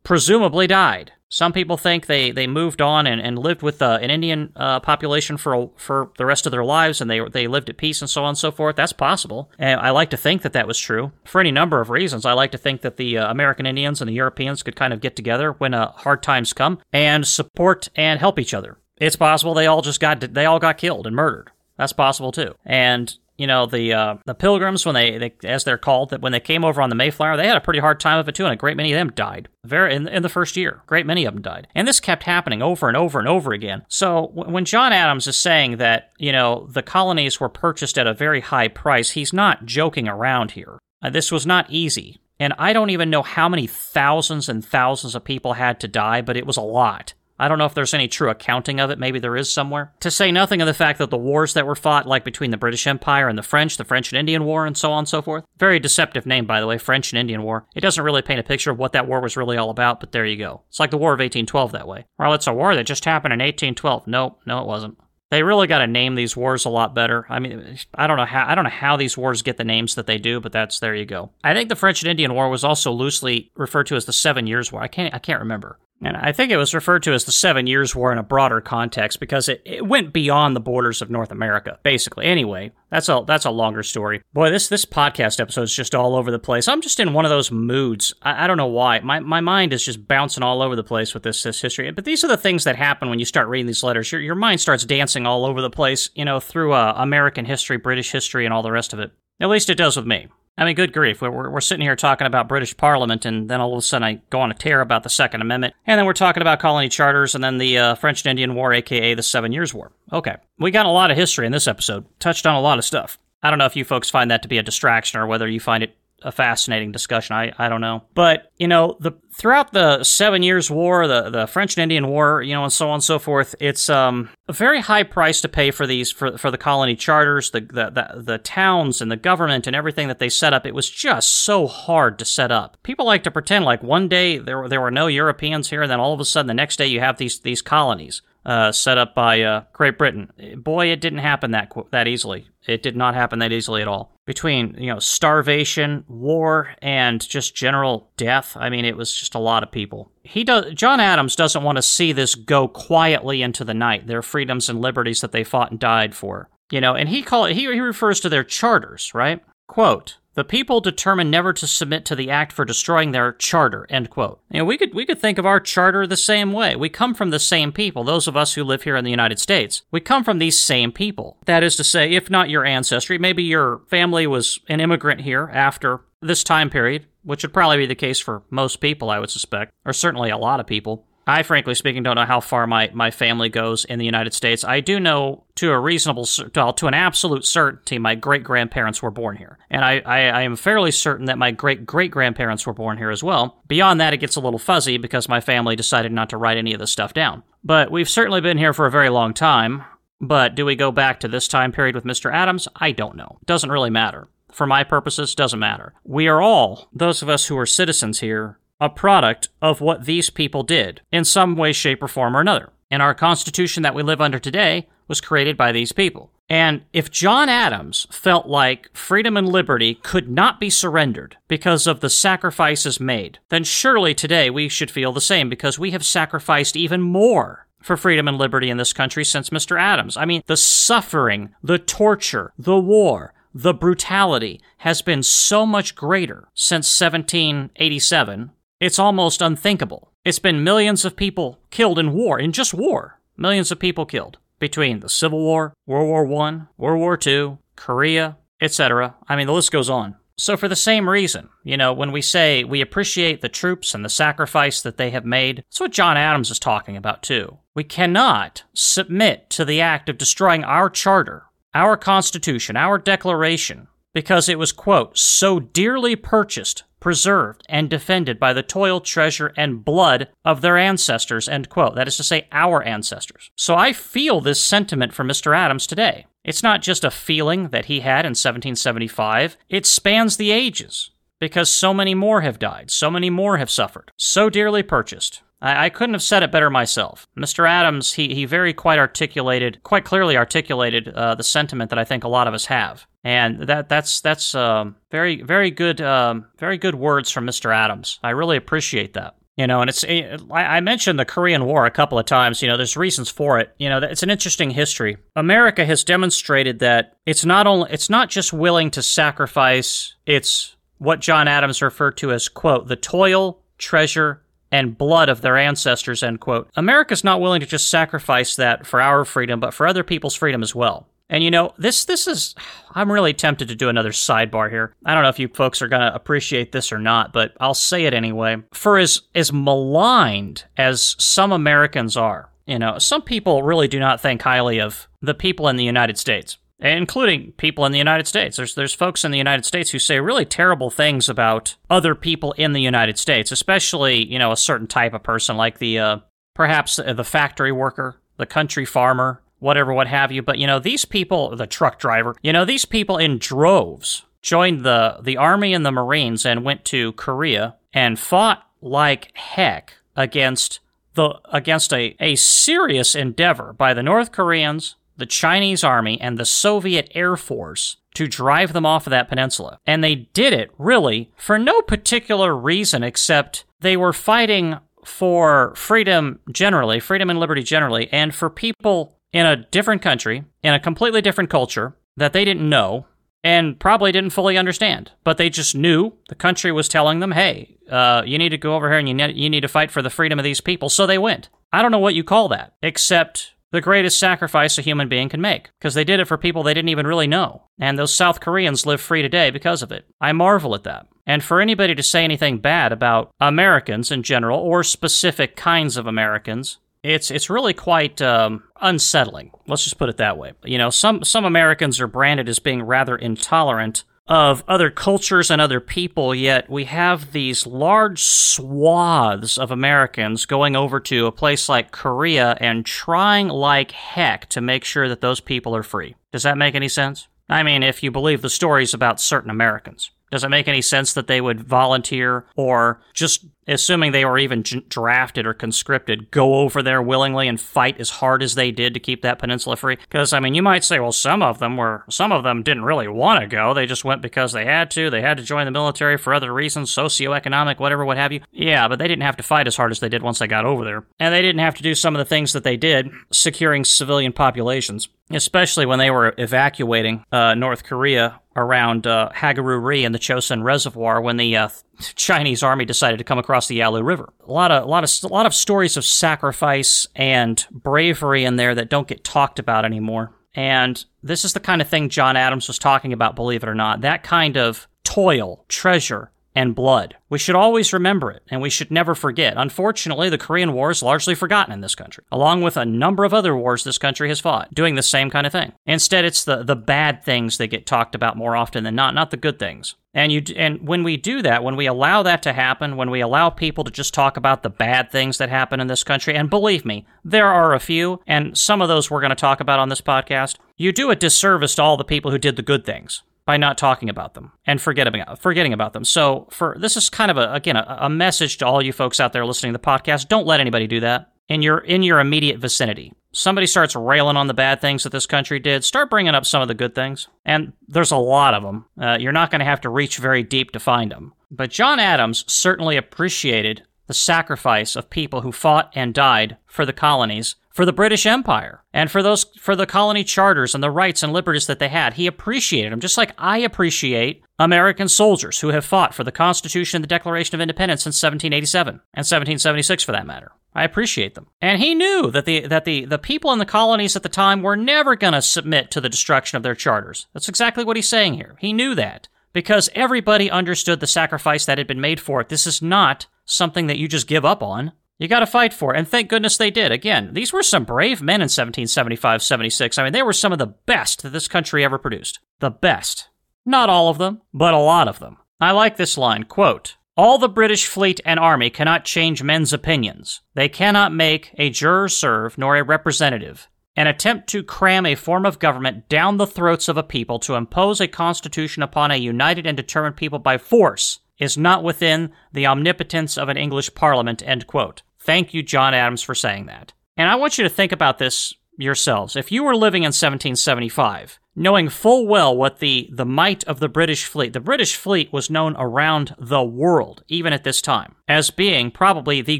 presumably died. Some people think they, they moved on and, and lived with uh, an Indian uh, population for for the rest of their lives, and they they lived at peace and so on and so forth. That's possible, and I like to think that that was true for any number of reasons. I like to think that the uh, American Indians and the Europeans could kind of get together when uh, hard times come and support and help each other. It's possible they all just got they all got killed and murdered. That's possible too. And you know the uh, the pilgrims when they, they, as they're called that when they came over on the Mayflower they had a pretty hard time of it too and a great many of them died. Very in, in the first year great many of them died. And this kept happening over and over and over again. So w- when John Adams is saying that you know the colonies were purchased at a very high price he's not joking around here. Uh, this was not easy. And I don't even know how many thousands and thousands of people had to die but it was a lot I don't know if there's any true accounting of it. Maybe there is somewhere. To say nothing of the fact that the wars that were fought, like between the British Empire and the French, the French and Indian War, and so on and so forth. Very deceptive name, by the way, French and Indian War. It doesn't really paint a picture of what that war was really all about, but there you go. It's like the War of 1812 that way. Well, it's a war that just happened in 1812. No, no, it wasn't. They really got to name these wars a lot better. I mean, I don't know how I don't know how these wars get the names that they do, but that's there you go. I think the French and Indian War was also loosely referred to as the Seven Years' War. I can't I can't remember. And I think it was referred to as the Seven Years' War in a broader context because it, it went beyond the borders of North America, basically. Anyway, that's a that's a longer story. Boy, this this podcast episode is just all over the place. I'm just in one of those moods. I, I, don't know why. My my mind is just bouncing all over the place with this this history. But these are the things that happen when you start reading these letters. Your your mind starts dancing all over the place, you know, through uh, American history, British history, and all the rest of it. At least it does with me. I mean, good grief. We're, we're, sitting here talking about British Parliament, and then all of a sudden I go on a tear about the Second Amendment, and then we're talking about colony charters, and then the uh, French and Indian War, aka the Seven Years' War. Okay. We got a lot of history in this episode, touched on a lot of stuff. I don't know if you folks find that to be a distraction or whether you find it a fascinating discussion. I, I don't know. But, you know, the throughout the Seven Years' War, the, the French and Indian War, you know, and so on and so forth, it's um, a very high price to pay for these, for, for the colony charters, the, the, the, the towns and the government and everything that they set up. It was just so hard to set up. People like to pretend like one day there, were, there were no Europeans here, and then all of a sudden the next day you have these, these colonies. Uh, set up by uh, Great Britain. Boy, it didn't happen that that easily. It did not happen that easily at all between you know starvation, war, and just general death. I mean, it was just a lot of people. He does. John Adams doesn't want to see this go quietly into the night. Their freedoms and liberties that they fought and died for. You know, and he call he, he refers to their charters, right? Quote, the people determined never to submit to the act for destroying their charter. End quote. You know, we could we could think of our charter the same way. We come from the same people. Those of us who live here in the United States, we come from these same people. That is to say, if not your ancestry, maybe your family was an immigrant here after this time period, which would probably be the case for most people, I would suspect, or certainly a lot of people. I, frankly speaking, don't know how far my, my family goes in the United States. I do know to a reasonable, well, to an absolute certainty, my great grandparents were born here. And I, I, I am fairly certain that my great great grandparents were born here as well. Beyond that, it gets a little fuzzy because my family decided not to write any of this stuff down. But we've certainly been here for a very long time. But do we go back to this time period with Mr. Adams? I don't know. Doesn't really matter. For my purposes, doesn't matter. We are all, those of us who are citizens here, a product of what these people did in some way, shape, or form or another. And our Constitution that we live under today was created by these people. And if John Adams felt like freedom and liberty could not be surrendered because of the sacrifices made, then surely today we should feel the same because we have sacrificed even more for freedom and liberty in this country since Mr. Adams. I mean, the suffering, the torture, the war, the brutality has been so much greater since 1787 it's almost unthinkable. It's been millions of people killed in war, in just war. Millions of people killed between the Civil War, World War I, World War II, Korea, etc. I mean, the list goes on. So, for the same reason, you know, when we say we appreciate the troops and the sacrifice that they have made, that's what John Adams is talking about, too. We cannot submit to the act of destroying our charter, our Constitution, our Declaration, because it was, quote, so dearly purchased preserved, and defended by the toil, treasure, and blood of their ancestors, end quote. That is to say, our ancestors. So I feel this sentiment from Mr. Adams today. It's not just a feeling that he had in 1775, it spans the ages. Because so many more have died, so many more have suffered, so dearly purchased. I, I couldn't have said it better myself. Mr. Adams, he, he very quite articulated, quite clearly articulated uh, the sentiment that I think a lot of us have, and that that's that's um, very very good um, very good words from Mr. Adams. I really appreciate that. You know, and it's eh, I mentioned the Korean War a couple of times. You know, there's reasons for it. You know, it's an interesting history. America has demonstrated that it's not only it's not just willing to sacrifice its what John Adams referred to as quote the toil, treasure, and blood of their ancestors, end quote. America's not willing to just sacrifice that for our freedom, but for other people's freedom as well. And you know, this this is I'm really tempted to do another sidebar here. I don't know if you folks are going to appreciate this or not, but I'll say it anyway. For as as maligned as some Americans are, you know, some people really do not think highly of the people in the United States including people in the United States. There's there's folks in the United States who say really terrible things about other people in the United States, especially you know a certain type of person like the uh, perhaps the factory worker, the country farmer, whatever, what have you. But you know these people, the truck driver, you know these people in droves joined the the army and the Marines and went to Korea and fought like heck against the against a, a serious endeavor by the North Koreans the Chinese army and the Soviet Air Force to drive them off of that peninsula. And they did it, really, for no particular reason except they were fighting for freedom generally, freedom and liberty generally, and for people in a different country, in a completely different culture that they didn't know and probably didn't fully understand. But they just knew the country was telling them, hey, uh, you need to go over here and you need, you need to fight for the freedom of these people. So they went. I don't know what you call that, except the greatest sacrifice a human being can make, because they did it for people they didn't even really know. And those South Koreans live free today because of it. I marvel at that. And for anybody to say anything bad about Americans in general, or specific kinds of Americans, it's it's really quite um, unsettling. Let's just put it that way. You know, some some Americans are branded as being rather intolerant of other cultures and other people, yet we have these large swaths of Americans going over to a place like Korea and trying like heck to make sure that those people are free. Does that make any sense? I mean, if you believe the stories about certain Americans. Does it make any sense that they would volunteer or just assuming they were even drafted or conscripted, go over there willingly and fight as hard as they did to keep that peninsula free? Because, I mean, you might say, well, some of them were, some of them didn't really want to go. They just went because they had to. They had to join the military for other reasons, socioeconomic, whatever, what have you. Yeah, but they didn't have to fight as hard as they did once they got over there. And they didn't have to do some of the things that they did, securing civilian populations especially when they were evacuating uh, North Korea around uh, Hagaru-ri and the Chosin Reservoir when the uh, Chinese army decided to come across the Yalu River. A lot of, a lot of, a lot of stories of sacrifice and bravery in there that don't get talked about anymore. And this is the kind of thing John Adams was talking about, believe it or not. That kind of toil, treasure, and blood. We should always remember it, and we should never forget. Unfortunately, the Korean War is largely forgotten in this country, along with a number of other wars this country has fought, doing the same kind of thing. Instead, it's the, the bad things that get talked about more often than not, not the good things. And you and when we do that, when we allow that to happen, when we allow people to just talk about the bad things that happen in this country, and believe me, there are a few, and some of those we're going to talk about on this podcast, you do a disservice to all the people who did the good things by not talking about them and forgetting about, forgetting about them. So for this is kind of a again a, a message to all you folks out there listening to the podcast. Don't let anybody do that in your in your immediate vicinity. Somebody starts railing on the bad things that this country did. Start bringing up some of the good things, and there's a lot of them. Uh, you're not going to have to reach very deep to find them. But John Adams certainly appreciated the sacrifice of people who fought and died for the colonies for the British Empire and for those for the colony charters and the rights and liberties that they had. He appreciated them just like I appreciate American soldiers who have fought for the Constitution and the Declaration of Independence since 1787 and 1776 for that matter. I appreciate them. And he knew that the that the, the people in the colonies at the time were never going to submit to the destruction of their charters. That's exactly what he's saying here. He knew that because everybody understood the sacrifice that had been made for it. This is not something that you just give up on. You got to fight for it. And thank goodness they did. Again, these were some brave men in 1775 76. I mean, they were some of the best that this country ever produced. The best. Not all of them, but a lot of them. I like this line quote, All the British fleet and army cannot change men's opinions. They cannot make a juror serve nor a representative. An attempt to cram a form of government down the throats of a people to impose a constitution upon a united and determined people by force is not within the omnipotence of an English parliament, end quote. Thank you, John Adams, for saying that. And I want you to think about this yourselves. If you were living in 1775, knowing full well what the, the might of the British fleet, the British fleet was known around the world, even at this time, as being probably the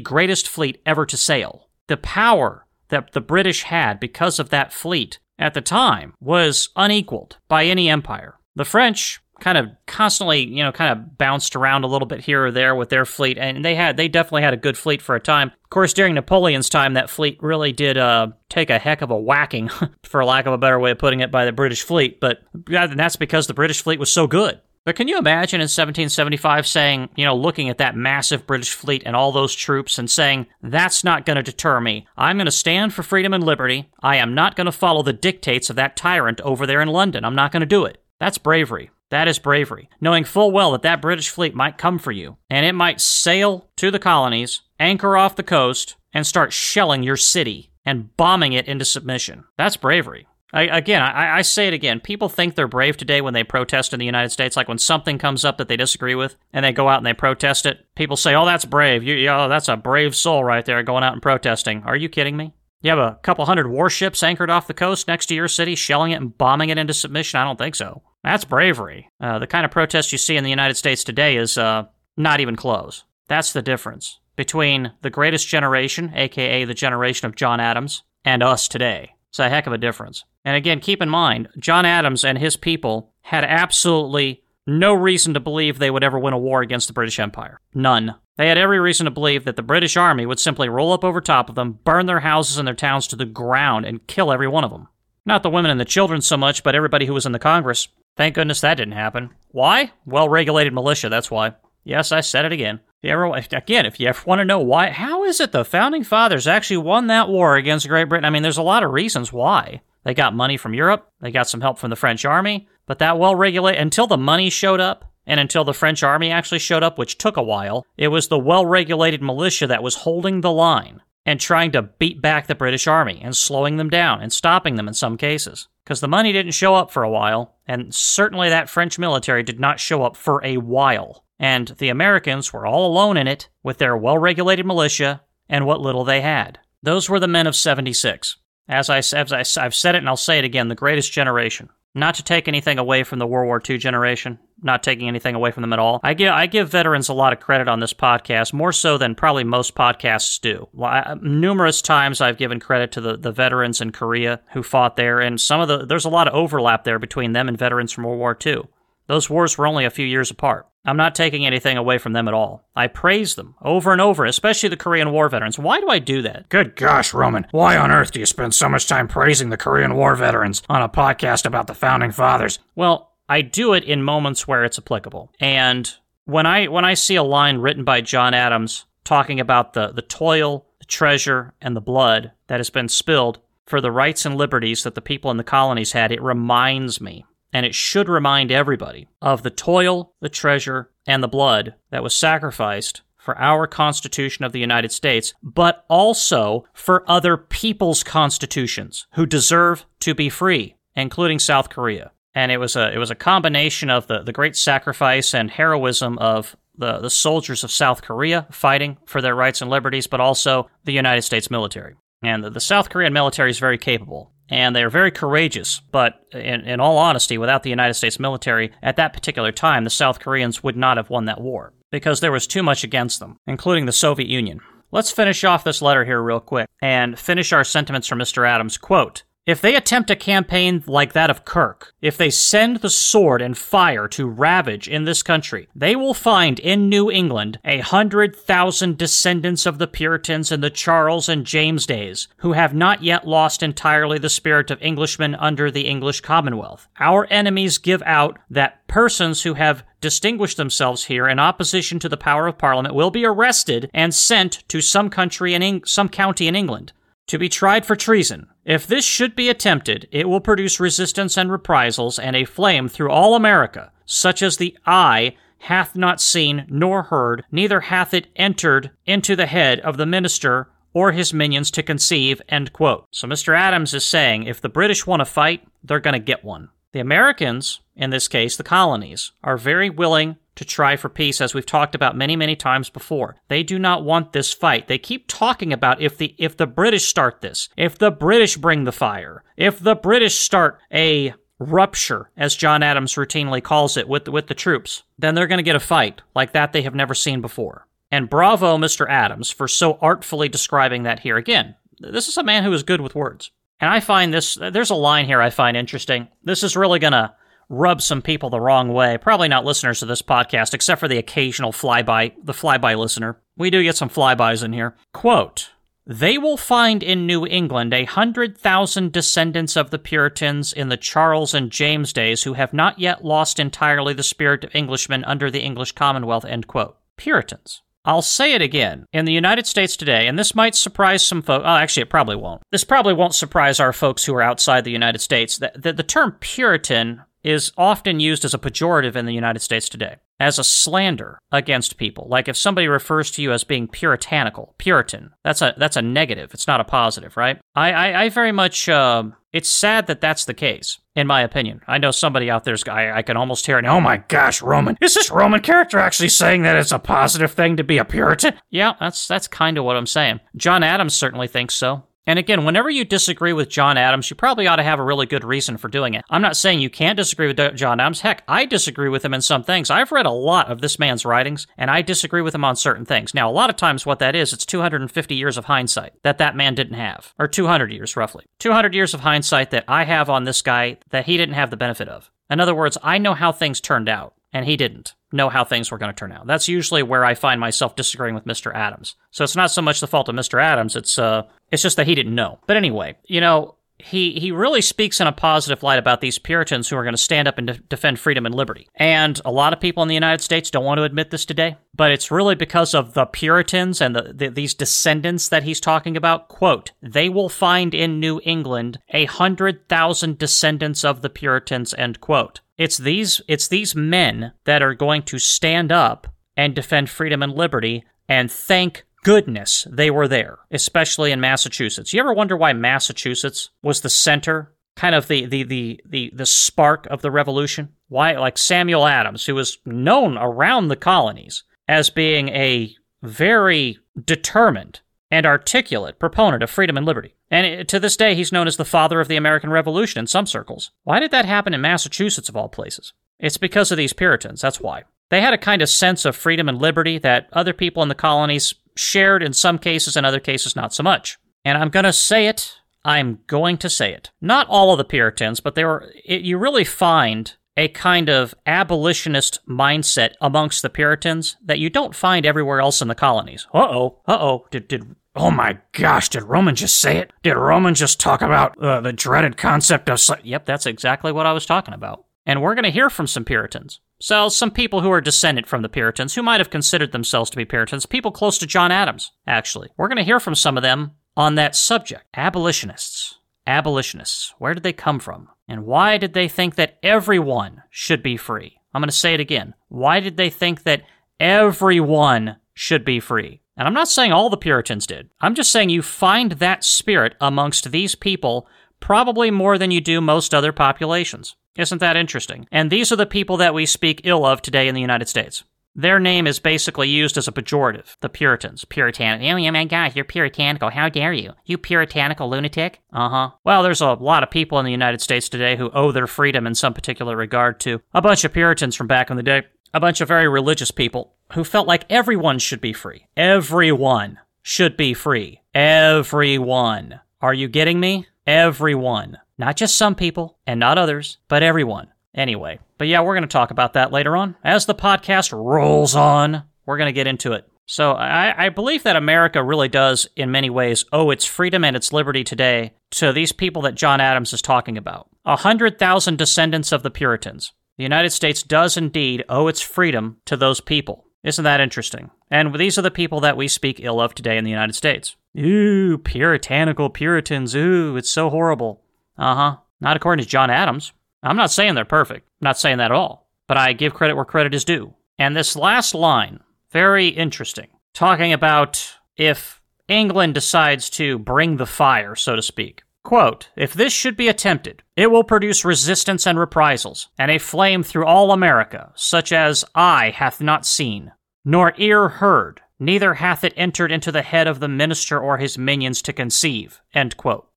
greatest fleet ever to sail. The power that the British had because of that fleet at the time was unequaled by any empire. The French kind of constantly, you know, kind of bounced around a little bit here or there with their fleet, and they had they definitely had a good fleet for a time. Of course, during Napoleon's time, that fleet really did uh, take a heck of a whacking, (laughs) for lack of a better way of putting it, by the British fleet. But that's because the British fleet was so good. But can you imagine in 1775 saying, you know, looking at that massive British fleet and all those troops and saying, that's not going to deter me. I'm going to stand for freedom and liberty. I am not going to follow the dictates of that tyrant over there in London. I'm not going to do it. That's bravery. That is bravery, knowing full well that that British fleet might come for you, and it might sail to the colonies, anchor off the coast, and start shelling your city and bombing it into submission. That's bravery. I, again, I, I, say it again. People think they're brave today when they protest in the United States. Like when something comes up that they disagree with, and they go out and they protest it. People say, "Oh, that's brave. You, oh, that's a brave soul right there, going out and protesting." Are you kidding me? You have a couple hundred warships anchored off the coast next to your city, shelling it and bombing it into submission. I don't think so. That's bravery. Uh, the kind of protest you see in the United States today is uh, not even close. That's the difference between the greatest generation, aka the generation of John Adams, and us today. It's a heck of a difference. And again, keep in mind, John Adams and his people had absolutely no reason to believe they would ever win a war against the British Empire. None. They had every reason to believe that the British Army would simply roll up over top of them, burn their houses and their towns to the ground, and kill every one of them. Not the women and the children so much, but everybody who was in the Congress. Thank goodness that didn't happen. Why? Well regulated militia, that's why. Yes, I said it again. If ever, again, if you ever want to know why, how is it the founding fathers actually won that war against Great Britain? I mean, there's a lot of reasons why. They got money from Europe, they got some help from the French army, but that well regulated, until the money showed up, and until the French army actually showed up, which took a while, it was the well regulated militia that was holding the line and trying to beat back the British army and slowing them down and stopping them in some cases. Because the money didn't show up for a while, and certainly that French military did not show up for a while. And the Americans were all alone in it with their well regulated militia and what little they had. Those were the men of 76. As, I, as I, I've said it and I'll say it again, the greatest generation. Not to take anything away from the World War II generation, not taking anything away from them at all. I give I give veterans a lot of credit on this podcast, more so than probably most podcasts do. I, numerous times I've given credit to the, the veterans in Korea who fought there, and some of the there's a lot of overlap there between them and veterans from World War II. Those wars were only a few years apart. I'm not taking anything away from them at all. I praise them over and over, especially the Korean War veterans. Why do I do that? Good gosh, Roman. Why on earth do you spend so much time praising the Korean War veterans on a podcast about the founding fathers? Well, I do it in moments where it's applicable. And when I when I see a line written by John Adams talking about the, the toil, the treasure, and the blood that has been spilled for the rights and liberties that the people in the colonies had, it reminds me and it should remind everybody of the toil, the treasure, and the blood that was sacrificed for our Constitution of the United States, but also for other people's constitutions who deserve to be free, including South Korea. And it was a it was a combination of the, the great sacrifice and heroism of the, the soldiers of South Korea fighting for their rights and liberties, but also the United States military. And the, the South Korean military is very capable and they are very courageous. But in, in all honesty, without the United States military at that particular time, the South Koreans would not have won that war because there was too much against them, including the Soviet Union. Let's finish off this letter here real quick and finish our sentiments from Mr. Adams. Quote, if they attempt a campaign like that of Kirk, if they send the sword and fire to ravage in this country, they will find in New England a hundred thousand descendants of the Puritans in the Charles and James days, who have not yet lost entirely the spirit of Englishmen under the English Commonwealth. Our enemies give out that persons who have distinguished themselves here in opposition to the power of Parliament will be arrested and sent to some country in Eng- some county in England to be tried for treason. If this should be attempted, it will produce resistance and reprisals and a flame through all America, such as the eye hath not seen nor heard, neither hath it entered into the head of the minister or his minions to conceive. End quote. So Mr. Adams is saying if the British want to fight, they're going to get one. The Americans, in this case the colonies, are very willing to try for peace, as we've talked about many, many times before. They do not want this fight. They keep talking about if the if the British start this, if the British bring the fire, if the British start a rupture, as John Adams routinely calls it, with with the troops, then they're going to get a fight like that they have never seen before. And bravo, Mr. Adams, for so artfully describing that here again. This is a man who is good with words. And I find this, there's a line here I find interesting. This is really going to rub some people the wrong way. Probably not listeners to this podcast, except for the occasional flyby, the flyby listener. We do get some flybys in here. Quote, they will find in New England a hundred thousand descendants of the Puritans in the Charles and James days who have not yet lost entirely the spirit of Englishmen under the English Commonwealth. End quote. Puritans. I'll say it again. In the United States today, and this might surprise some folks. Oh, uh, actually, it probably won't. This probably won't surprise our folks who are outside the United States. The, the term Puritan is often used as a pejorative in the United States today, as a slander against people. Like if somebody refers to you as being puritanical, Puritan, that's a that's a negative. It's not a positive, right? I I, I very much. Uh, it's sad that that's the case, in my opinion. I know somebody out there's. I, I can almost hear it. Oh my gosh, Roman! Is this Roman character actually saying that it's a positive thing to be a Puritan? Yeah, that's that's kind of what I'm saying. John Adams certainly thinks so. And again, whenever you disagree with John Adams, you probably ought to have a really good reason for doing it. I'm not saying you can't disagree with John Adams. Heck, I disagree with him in some things. I've read a lot of this man's writings, and I disagree with him on certain things. Now, a lot of times what that is, it's 250 years of hindsight that that man didn't have, or 200 years roughly. 200 years of hindsight that I have on this guy that he didn't have the benefit of. In other words, I know how things turned out. and he didn't know how things were going to turn out. That's usually where I find myself disagreeing with Mr. Adams. So it's not so much the fault of Mr. Adams, it's uh it's just that he didn't know. But anyway, you know, he he really speaks in a positive light about these Puritans who are going to stand up and de- defend freedom and liberty. And a lot of people in the United States don't want to admit this today, but it's really because of the Puritans and the, the, these descendants that he's talking about. Quote: They will find in New England a hundred thousand descendants of the Puritans. End quote. It's these it's these men that are going to stand up and defend freedom and liberty. And thank goodness they were there, especially in Massachusetts. You ever wonder why Massachusetts was the center, kind of the the the the, the spark of the revolution? Why like Samuel Adams, who was known around the colonies as being a very determined and articulate proponent of freedom and liberty. And to this day, he's known as the father of the American Revolution in some circles. Why did that happen in Massachusetts, of all places? It's because of these Puritans, that's why. They had a kind of sense of freedom and liberty that other people in the colonies shared in some cases, in other cases, not so much. And I'm going to say it. I'm going to say it. Not all of the Puritans, but they were. It, you really find a kind of abolitionist mindset amongst the Puritans that you don't find everywhere else in the colonies. Uh oh. Uh oh. Did did. Oh my gosh, did Roman just say it? Did Roman just talk about uh, the dreaded concept of. Yep, that's exactly what I was talking about. And we're going to hear from some Puritans. So, some people who are descendant from the Puritans, who might have considered themselves to be Puritans, people close to John Adams, actually. We're going to hear from some of them on that subject. Abolitionists. Abolitionists. Where did they come from? And why did they think that everyone should be free? I'm going to say it again. Why did they think that everyone should be free? And I'm not saying all the Puritans did. I'm just saying you find that spirit amongst these people probably more than you do most other populations. Isn't that interesting? And these are the people that we speak ill of today in the United States. Their name is basically used as a pejorative. The Puritans. Puritanical. Oh, my gosh, you're puritanical. How dare you? You puritanical lunatic? Uh huh. Well, there's a lot of people in the United States today who owe their freedom in some particular regard to a bunch of Puritans from back in the day. A bunch of very religious people who felt like everyone should be free. Everyone should be free. Everyone. Are you getting me? Everyone. Not just some people and not others, but everyone. Anyway, but yeah, we're going to talk about that later on. As the podcast rolls on, we're going to get into it. So I, I, believe that America really does, in many ways, owe its freedom and its liberty today to these people that John Adams is talking about. A hundred thousand descendants of the Puritans. The United States does indeed owe its freedom to those people. Isn't that interesting? And these are the people that we speak ill of today in the United States. Ooh, puritanical Puritans. Ooh, it's so horrible. Uh huh. Not according to John Adams. I'm not saying they're perfect. I'm not saying that at all. But I give credit where credit is due. And this last line, very interesting, talking about if England decides to bring the fire, so to speak. Quote, if this should be attempted, it will produce resistance and reprisals, and a flame through all America, such as eye hath not seen, nor ear heard, neither hath it entered into the head of the minister or his minions to conceive.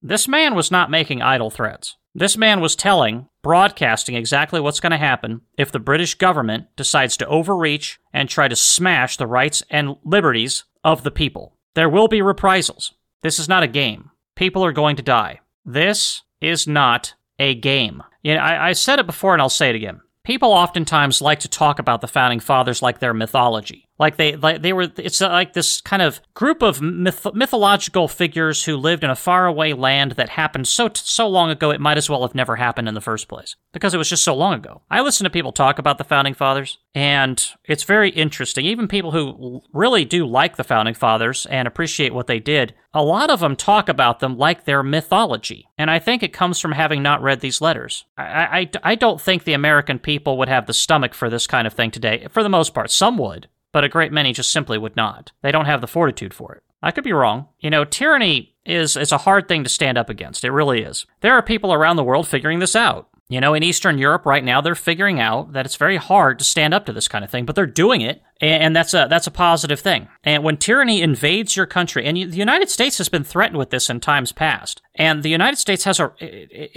This man was not making idle threats. This man was telling, broadcasting exactly what's going to happen if the British government decides to overreach and try to smash the rights and liberties of the people. There will be reprisals. This is not a game. People are going to die. This is not a game. You know, I, I said it before and I'll say it again. People oftentimes like to talk about the founding fathers like they're mythology. Like they, like they were, it's like this kind of group of myth- mythological figures who lived in a faraway land that happened so so long ago it might as well have never happened in the first place because it was just so long ago. I listen to people talk about the founding fathers, and it's very interesting. Even people who really do like the founding fathers and appreciate what they did, a lot of them talk about them like they're mythology, and I think it comes from having not read these letters. I, I, I don't think the American people would have the stomach for this kind of thing today. For the most part, some would but a great many just simply would not. They don't have the fortitude for it. I could be wrong. You know, tyranny is is a hard thing to stand up against. It really is. There are people around the world figuring this out. You know, in Eastern Europe right now, they're figuring out that it's very hard to stand up to this kind of thing, but they're doing it, and that's a that's a positive thing. And when tyranny invades your country, and the United States has been threatened with this in times past, and the United States has a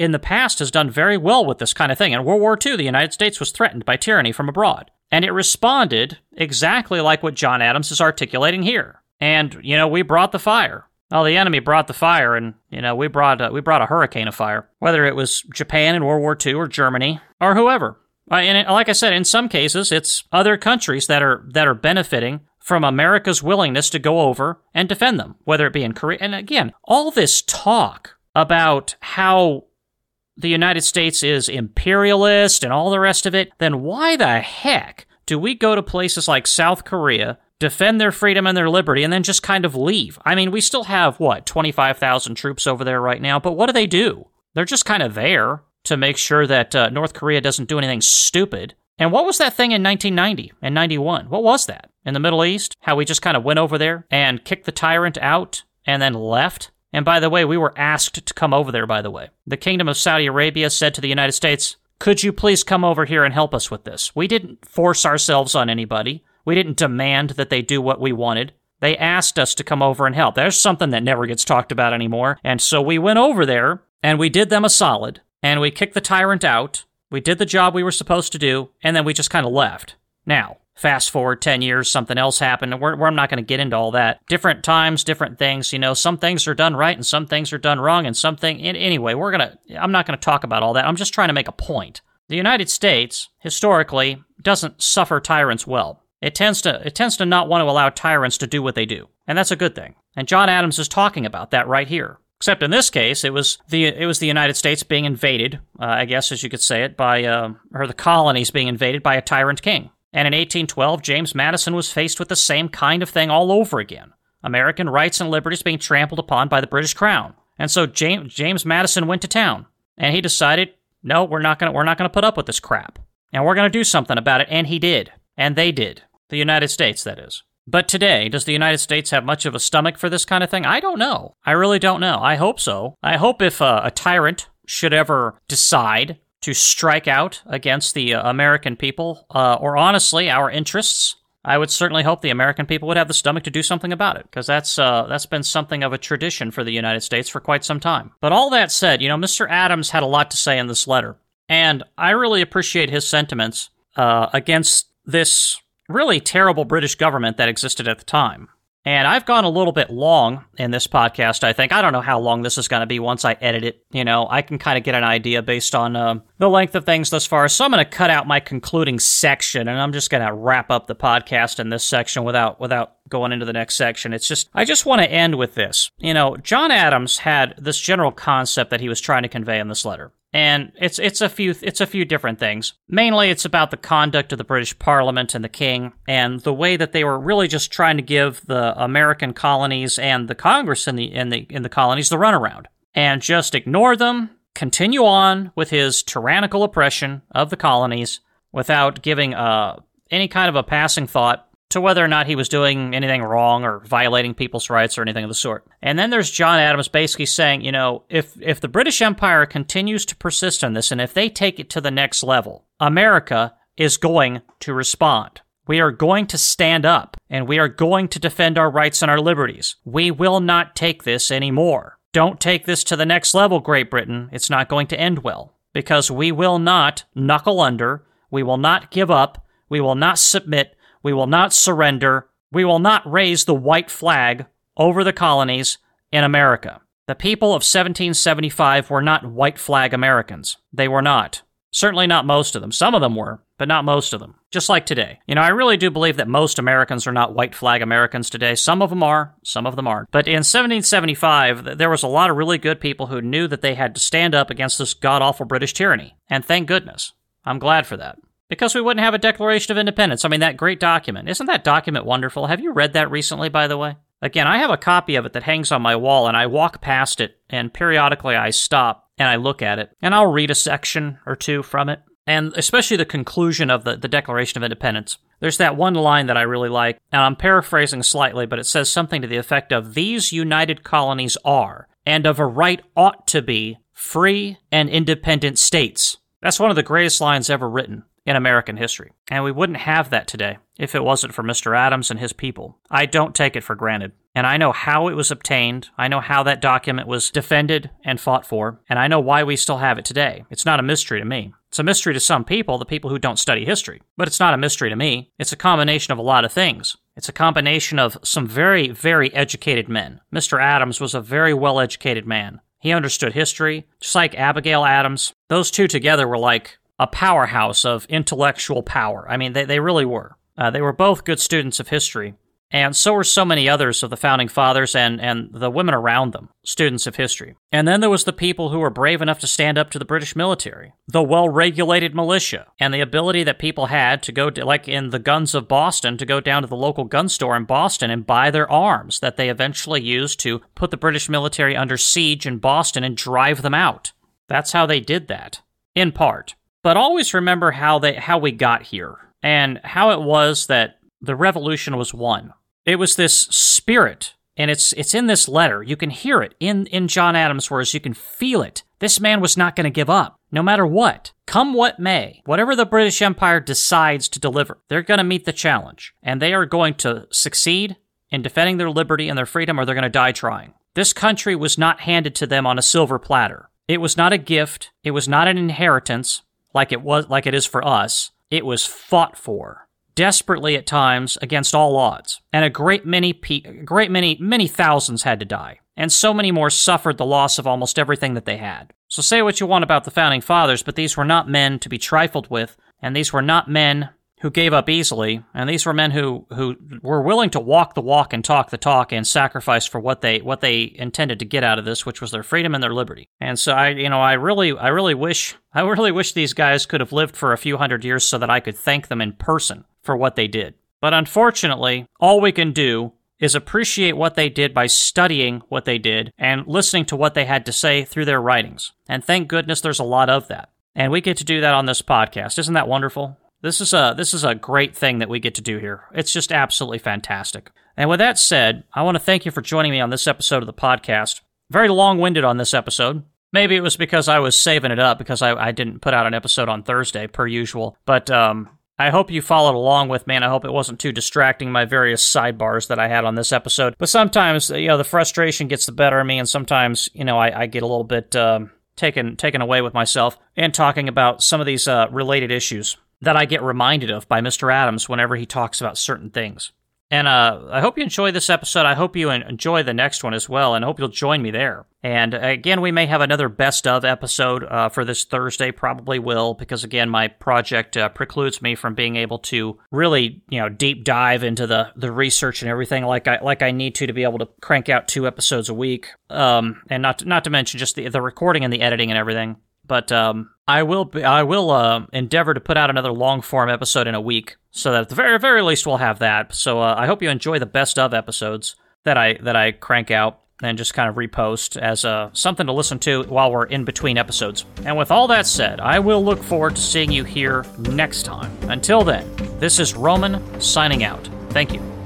in the past has done very well with this kind of thing. In World War II, the United States was threatened by tyranny from abroad. And it responded exactly like what John Adams is articulating here. And, you know, we brought the fire. Well, the enemy brought the fire, and you know we brought a, we brought a hurricane of fire. Whether it was Japan in World War II or Germany or whoever, Uh, and like I said, in some cases, it's other countries that are that are benefiting from America's willingness to go over and defend them, whether it be in Korea. And again, all this talk about how the United States is imperialist and all the rest of it, then why the heck do we go to places like South Korea, defend their freedom and their liberty, and then just kind of leave? I mean, we still have, what, 25,000 troops over there right now, but what do they do? They're just kind of there to make sure that uh, North Korea doesn't do anything stupid. And what was that thing in 1990 and 91? What was that? In the Middle East? How we just kind of went over there and kicked the tyrant out and then left? And by the way, we were asked to come over there, by the way. The Kingdom of Saudi Arabia said to the United States, Could you please come over here and help us with this? We didn't force ourselves on anybody. We didn't demand that they do what we wanted. They asked us to come over and help. There's something that never gets talked about anymore. And so we went over there and we did them a solid and we kicked the tyrant out. We did the job we were supposed to do and then we just kind of left. Now, Fast forward 10 years, something else happened. We're, we're, I'm not going to get into all that. Different times, different things. You know, some things are done right and some things are done wrong and something. Anyway, we're going to, I'm not going to talk about all that. I'm just trying to make a point. The United States, historically, doesn't suffer tyrants well. It tends to, it tends to not want to allow tyrants to do what they do. And that's a good thing. And John Adams is talking about that right here. Except in this case, it was the it was the United States being invaded, uh, I guess as you could say it, by uh, or the colonies being invaded by a tyrant king. And in 1812, James Madison was faced with the same kind of thing all over again American rights and liberties being trampled upon by the British Crown. And so James, Madison went to town and he decided, no, we're not going to we're not to put up with this crap. And we're going to do something about it. And he did. And they did. The United States, that is. But today, does the United States have much of a stomach for this kind of thing? I don't know. I really don't know. I hope so. I hope if uh, a tyrant should ever decide to strike out against the uh, American people, uh, or honestly, our interests. I would certainly hope the American people would have the stomach to do something about it, because that's uh, that's been something of a tradition for the United States for quite some time. But all that said, you know, Mr. Adams had a lot to say in this letter, and I really appreciate his sentiments uh, against this really terrible British government that existed at the time. And I've gone a little bit long in this podcast, I think. I don't know how long this is going to be once I edit it. You know, I can kind of get an idea based on uh, the length of things thus far. So I'm going to cut out my concluding section and I'm just going to wrap up the podcast in this section without, without going into the next section. It's just, I just want to end with this. You know, John Adams had this general concept that he was trying to convey in this letter and it's it's a few it's a few different things. Mainly, it's about the conduct of the British Parliament and the King, and the way that they were really just trying to give the American colonies and the Congress in the in the in the colonies the runaround, and just ignore them, continue on with his tyrannical oppression of the colonies without giving uh, any kind of a passing thought to whether or not he was doing anything wrong or violating people's rights or anything of the sort. And then there's John Adams basically saying, you know, if if the British Empire continues to persist in this and if they take it to the next level, America is going to respond. We are going to stand up and we are going to defend our rights and our liberties. We will not take this anymore. Don't take this to the next level, Great Britain. It's not going to end well because we will not knuckle under. We will not give up. We will not submit we will not surrender. We will not raise the white flag over the colonies in America. The people of 1775 were not white flag Americans. They were not. Certainly not most of them. Some of them were, but not most of them. Just like today. You know, I really do believe that most Americans are not white flag Americans today. Some of them are, some of them aren't. But in 1775, there was a lot of really good people who knew that they had to stand up against this god awful British tyranny. And thank goodness. I'm glad for that because we wouldn't have a Declaration of Independence. I mean, that great document. Isn't that document wonderful? Have you read that recently, by the way? Again, I have a copy of it that hangs on my wall, and I walk past it, and periodically I stop and I look at it, and I'll read a section or two from it, and especially the conclusion of the, the Declaration of Independence. There's that one line that I really like, and I'm paraphrasing slightly, but it says something to the effect of These united colonies are, and of a right ought to be, free and independent states. That's one of the greatest lines ever written in American history. And we wouldn't have that today if it wasn't for Mr. Adams and his people. I don't take it for granted. And I know how it was obtained. I know how that document was defended and fought for. And I know why we still have it today. It's not a mystery to me. It's a mystery to some people, the people who don't study history. But it's not a mystery to me. It's a combination of a lot of things. It's a combination of some very, very educated men. Mr. Adams was a very well educated man. He understood history, just like Abigail Adams. Those two together were like a powerhouse of intellectual power. I mean, they, they really were. Uh, they were both good students of history, and so were so many others of the founding fathers and, and the women around them, students of history. And then there was the people who were brave enough to stand up to the British military, the well regulated militia, and the ability that people had to go, to, like in the Guns of Boston, to go down to the local gun store in Boston and buy their arms that they eventually used to put the British military under siege in Boston and drive them out. That's how they did that, in part. But always remember how they how we got here and how it was that the revolution was won it was this spirit, and it's it's in this letter. You can hear it in in John Adams' words. You can feel it. This man was not going to give up, no matter what. Come what may, whatever the British Empire decides to deliver, they're going to meet the challenge, and they are going to succeed in defending their liberty and their freedom, or they're going to die trying. This country was not handed to them on a silver platter. It was not a gift. It was not an inheritance like it was like it is for us. It was fought for desperately at times against all odds, and a great many pe- great many many thousands had to die, and so many more suffered the loss of almost everything that they had. So say what you want about the founding fathers, but these were not men to be trifled with, and these were not men who gave up easily, and these were men who who were willing to walk the walk and talk the talk and sacrifice for what they what they intended to get out of this, which was their freedom and their liberty. And so I, you know, I really I really wish I really wish these guys could have lived for a few hundred years so that I could thank them in person for what they did. But unfortunately, all we can do is appreciate what they did by studying what they did and listening to what they had to say through their writings. And thank goodness there's a lot of that. And we get to do that on this podcast. Isn't that wonderful? This is a this is a great thing that we get to do here. It's just absolutely fantastic. And with that said, I want to thank you for joining me on this episode of the podcast. Very long-winded on this episode. Maybe it was because I was saving it up because I, I didn't put out an episode on Thursday per usual. But um, I hope you followed along with me, and I hope it wasn't too distracting my various sidebars that I had on this episode. But sometimes, you know, the frustration gets the better of me, and sometimes, you know, I, I get a little bit um, taken taken away with myself and talking about some of these uh, related issues that I get reminded of by Mr. Adams whenever he talks about certain things. And uh, I hope you enjoy this episode. I hope you enjoy the next one as well, and I hope you'll join me there. And again, we may have another best of episode uh, for this Thursday. Probably will, because again, my project uh, precludes me from being able to really, you know, deep dive into the the research and everything like I like I need to to be able to crank out two episodes a week. Um, and not to, not to mention just the the recording and the editing and everything. But um, I will be, I will uh, endeavor to put out another long form episode in a week, so that at the very very least we'll have that. So uh, I hope you enjoy the best of episodes that I that I crank out and just kind of repost as uh, something to listen to while we're in between episodes. And with all that said, I will look forward to seeing you here next time. Until then, this is Roman signing out. Thank you.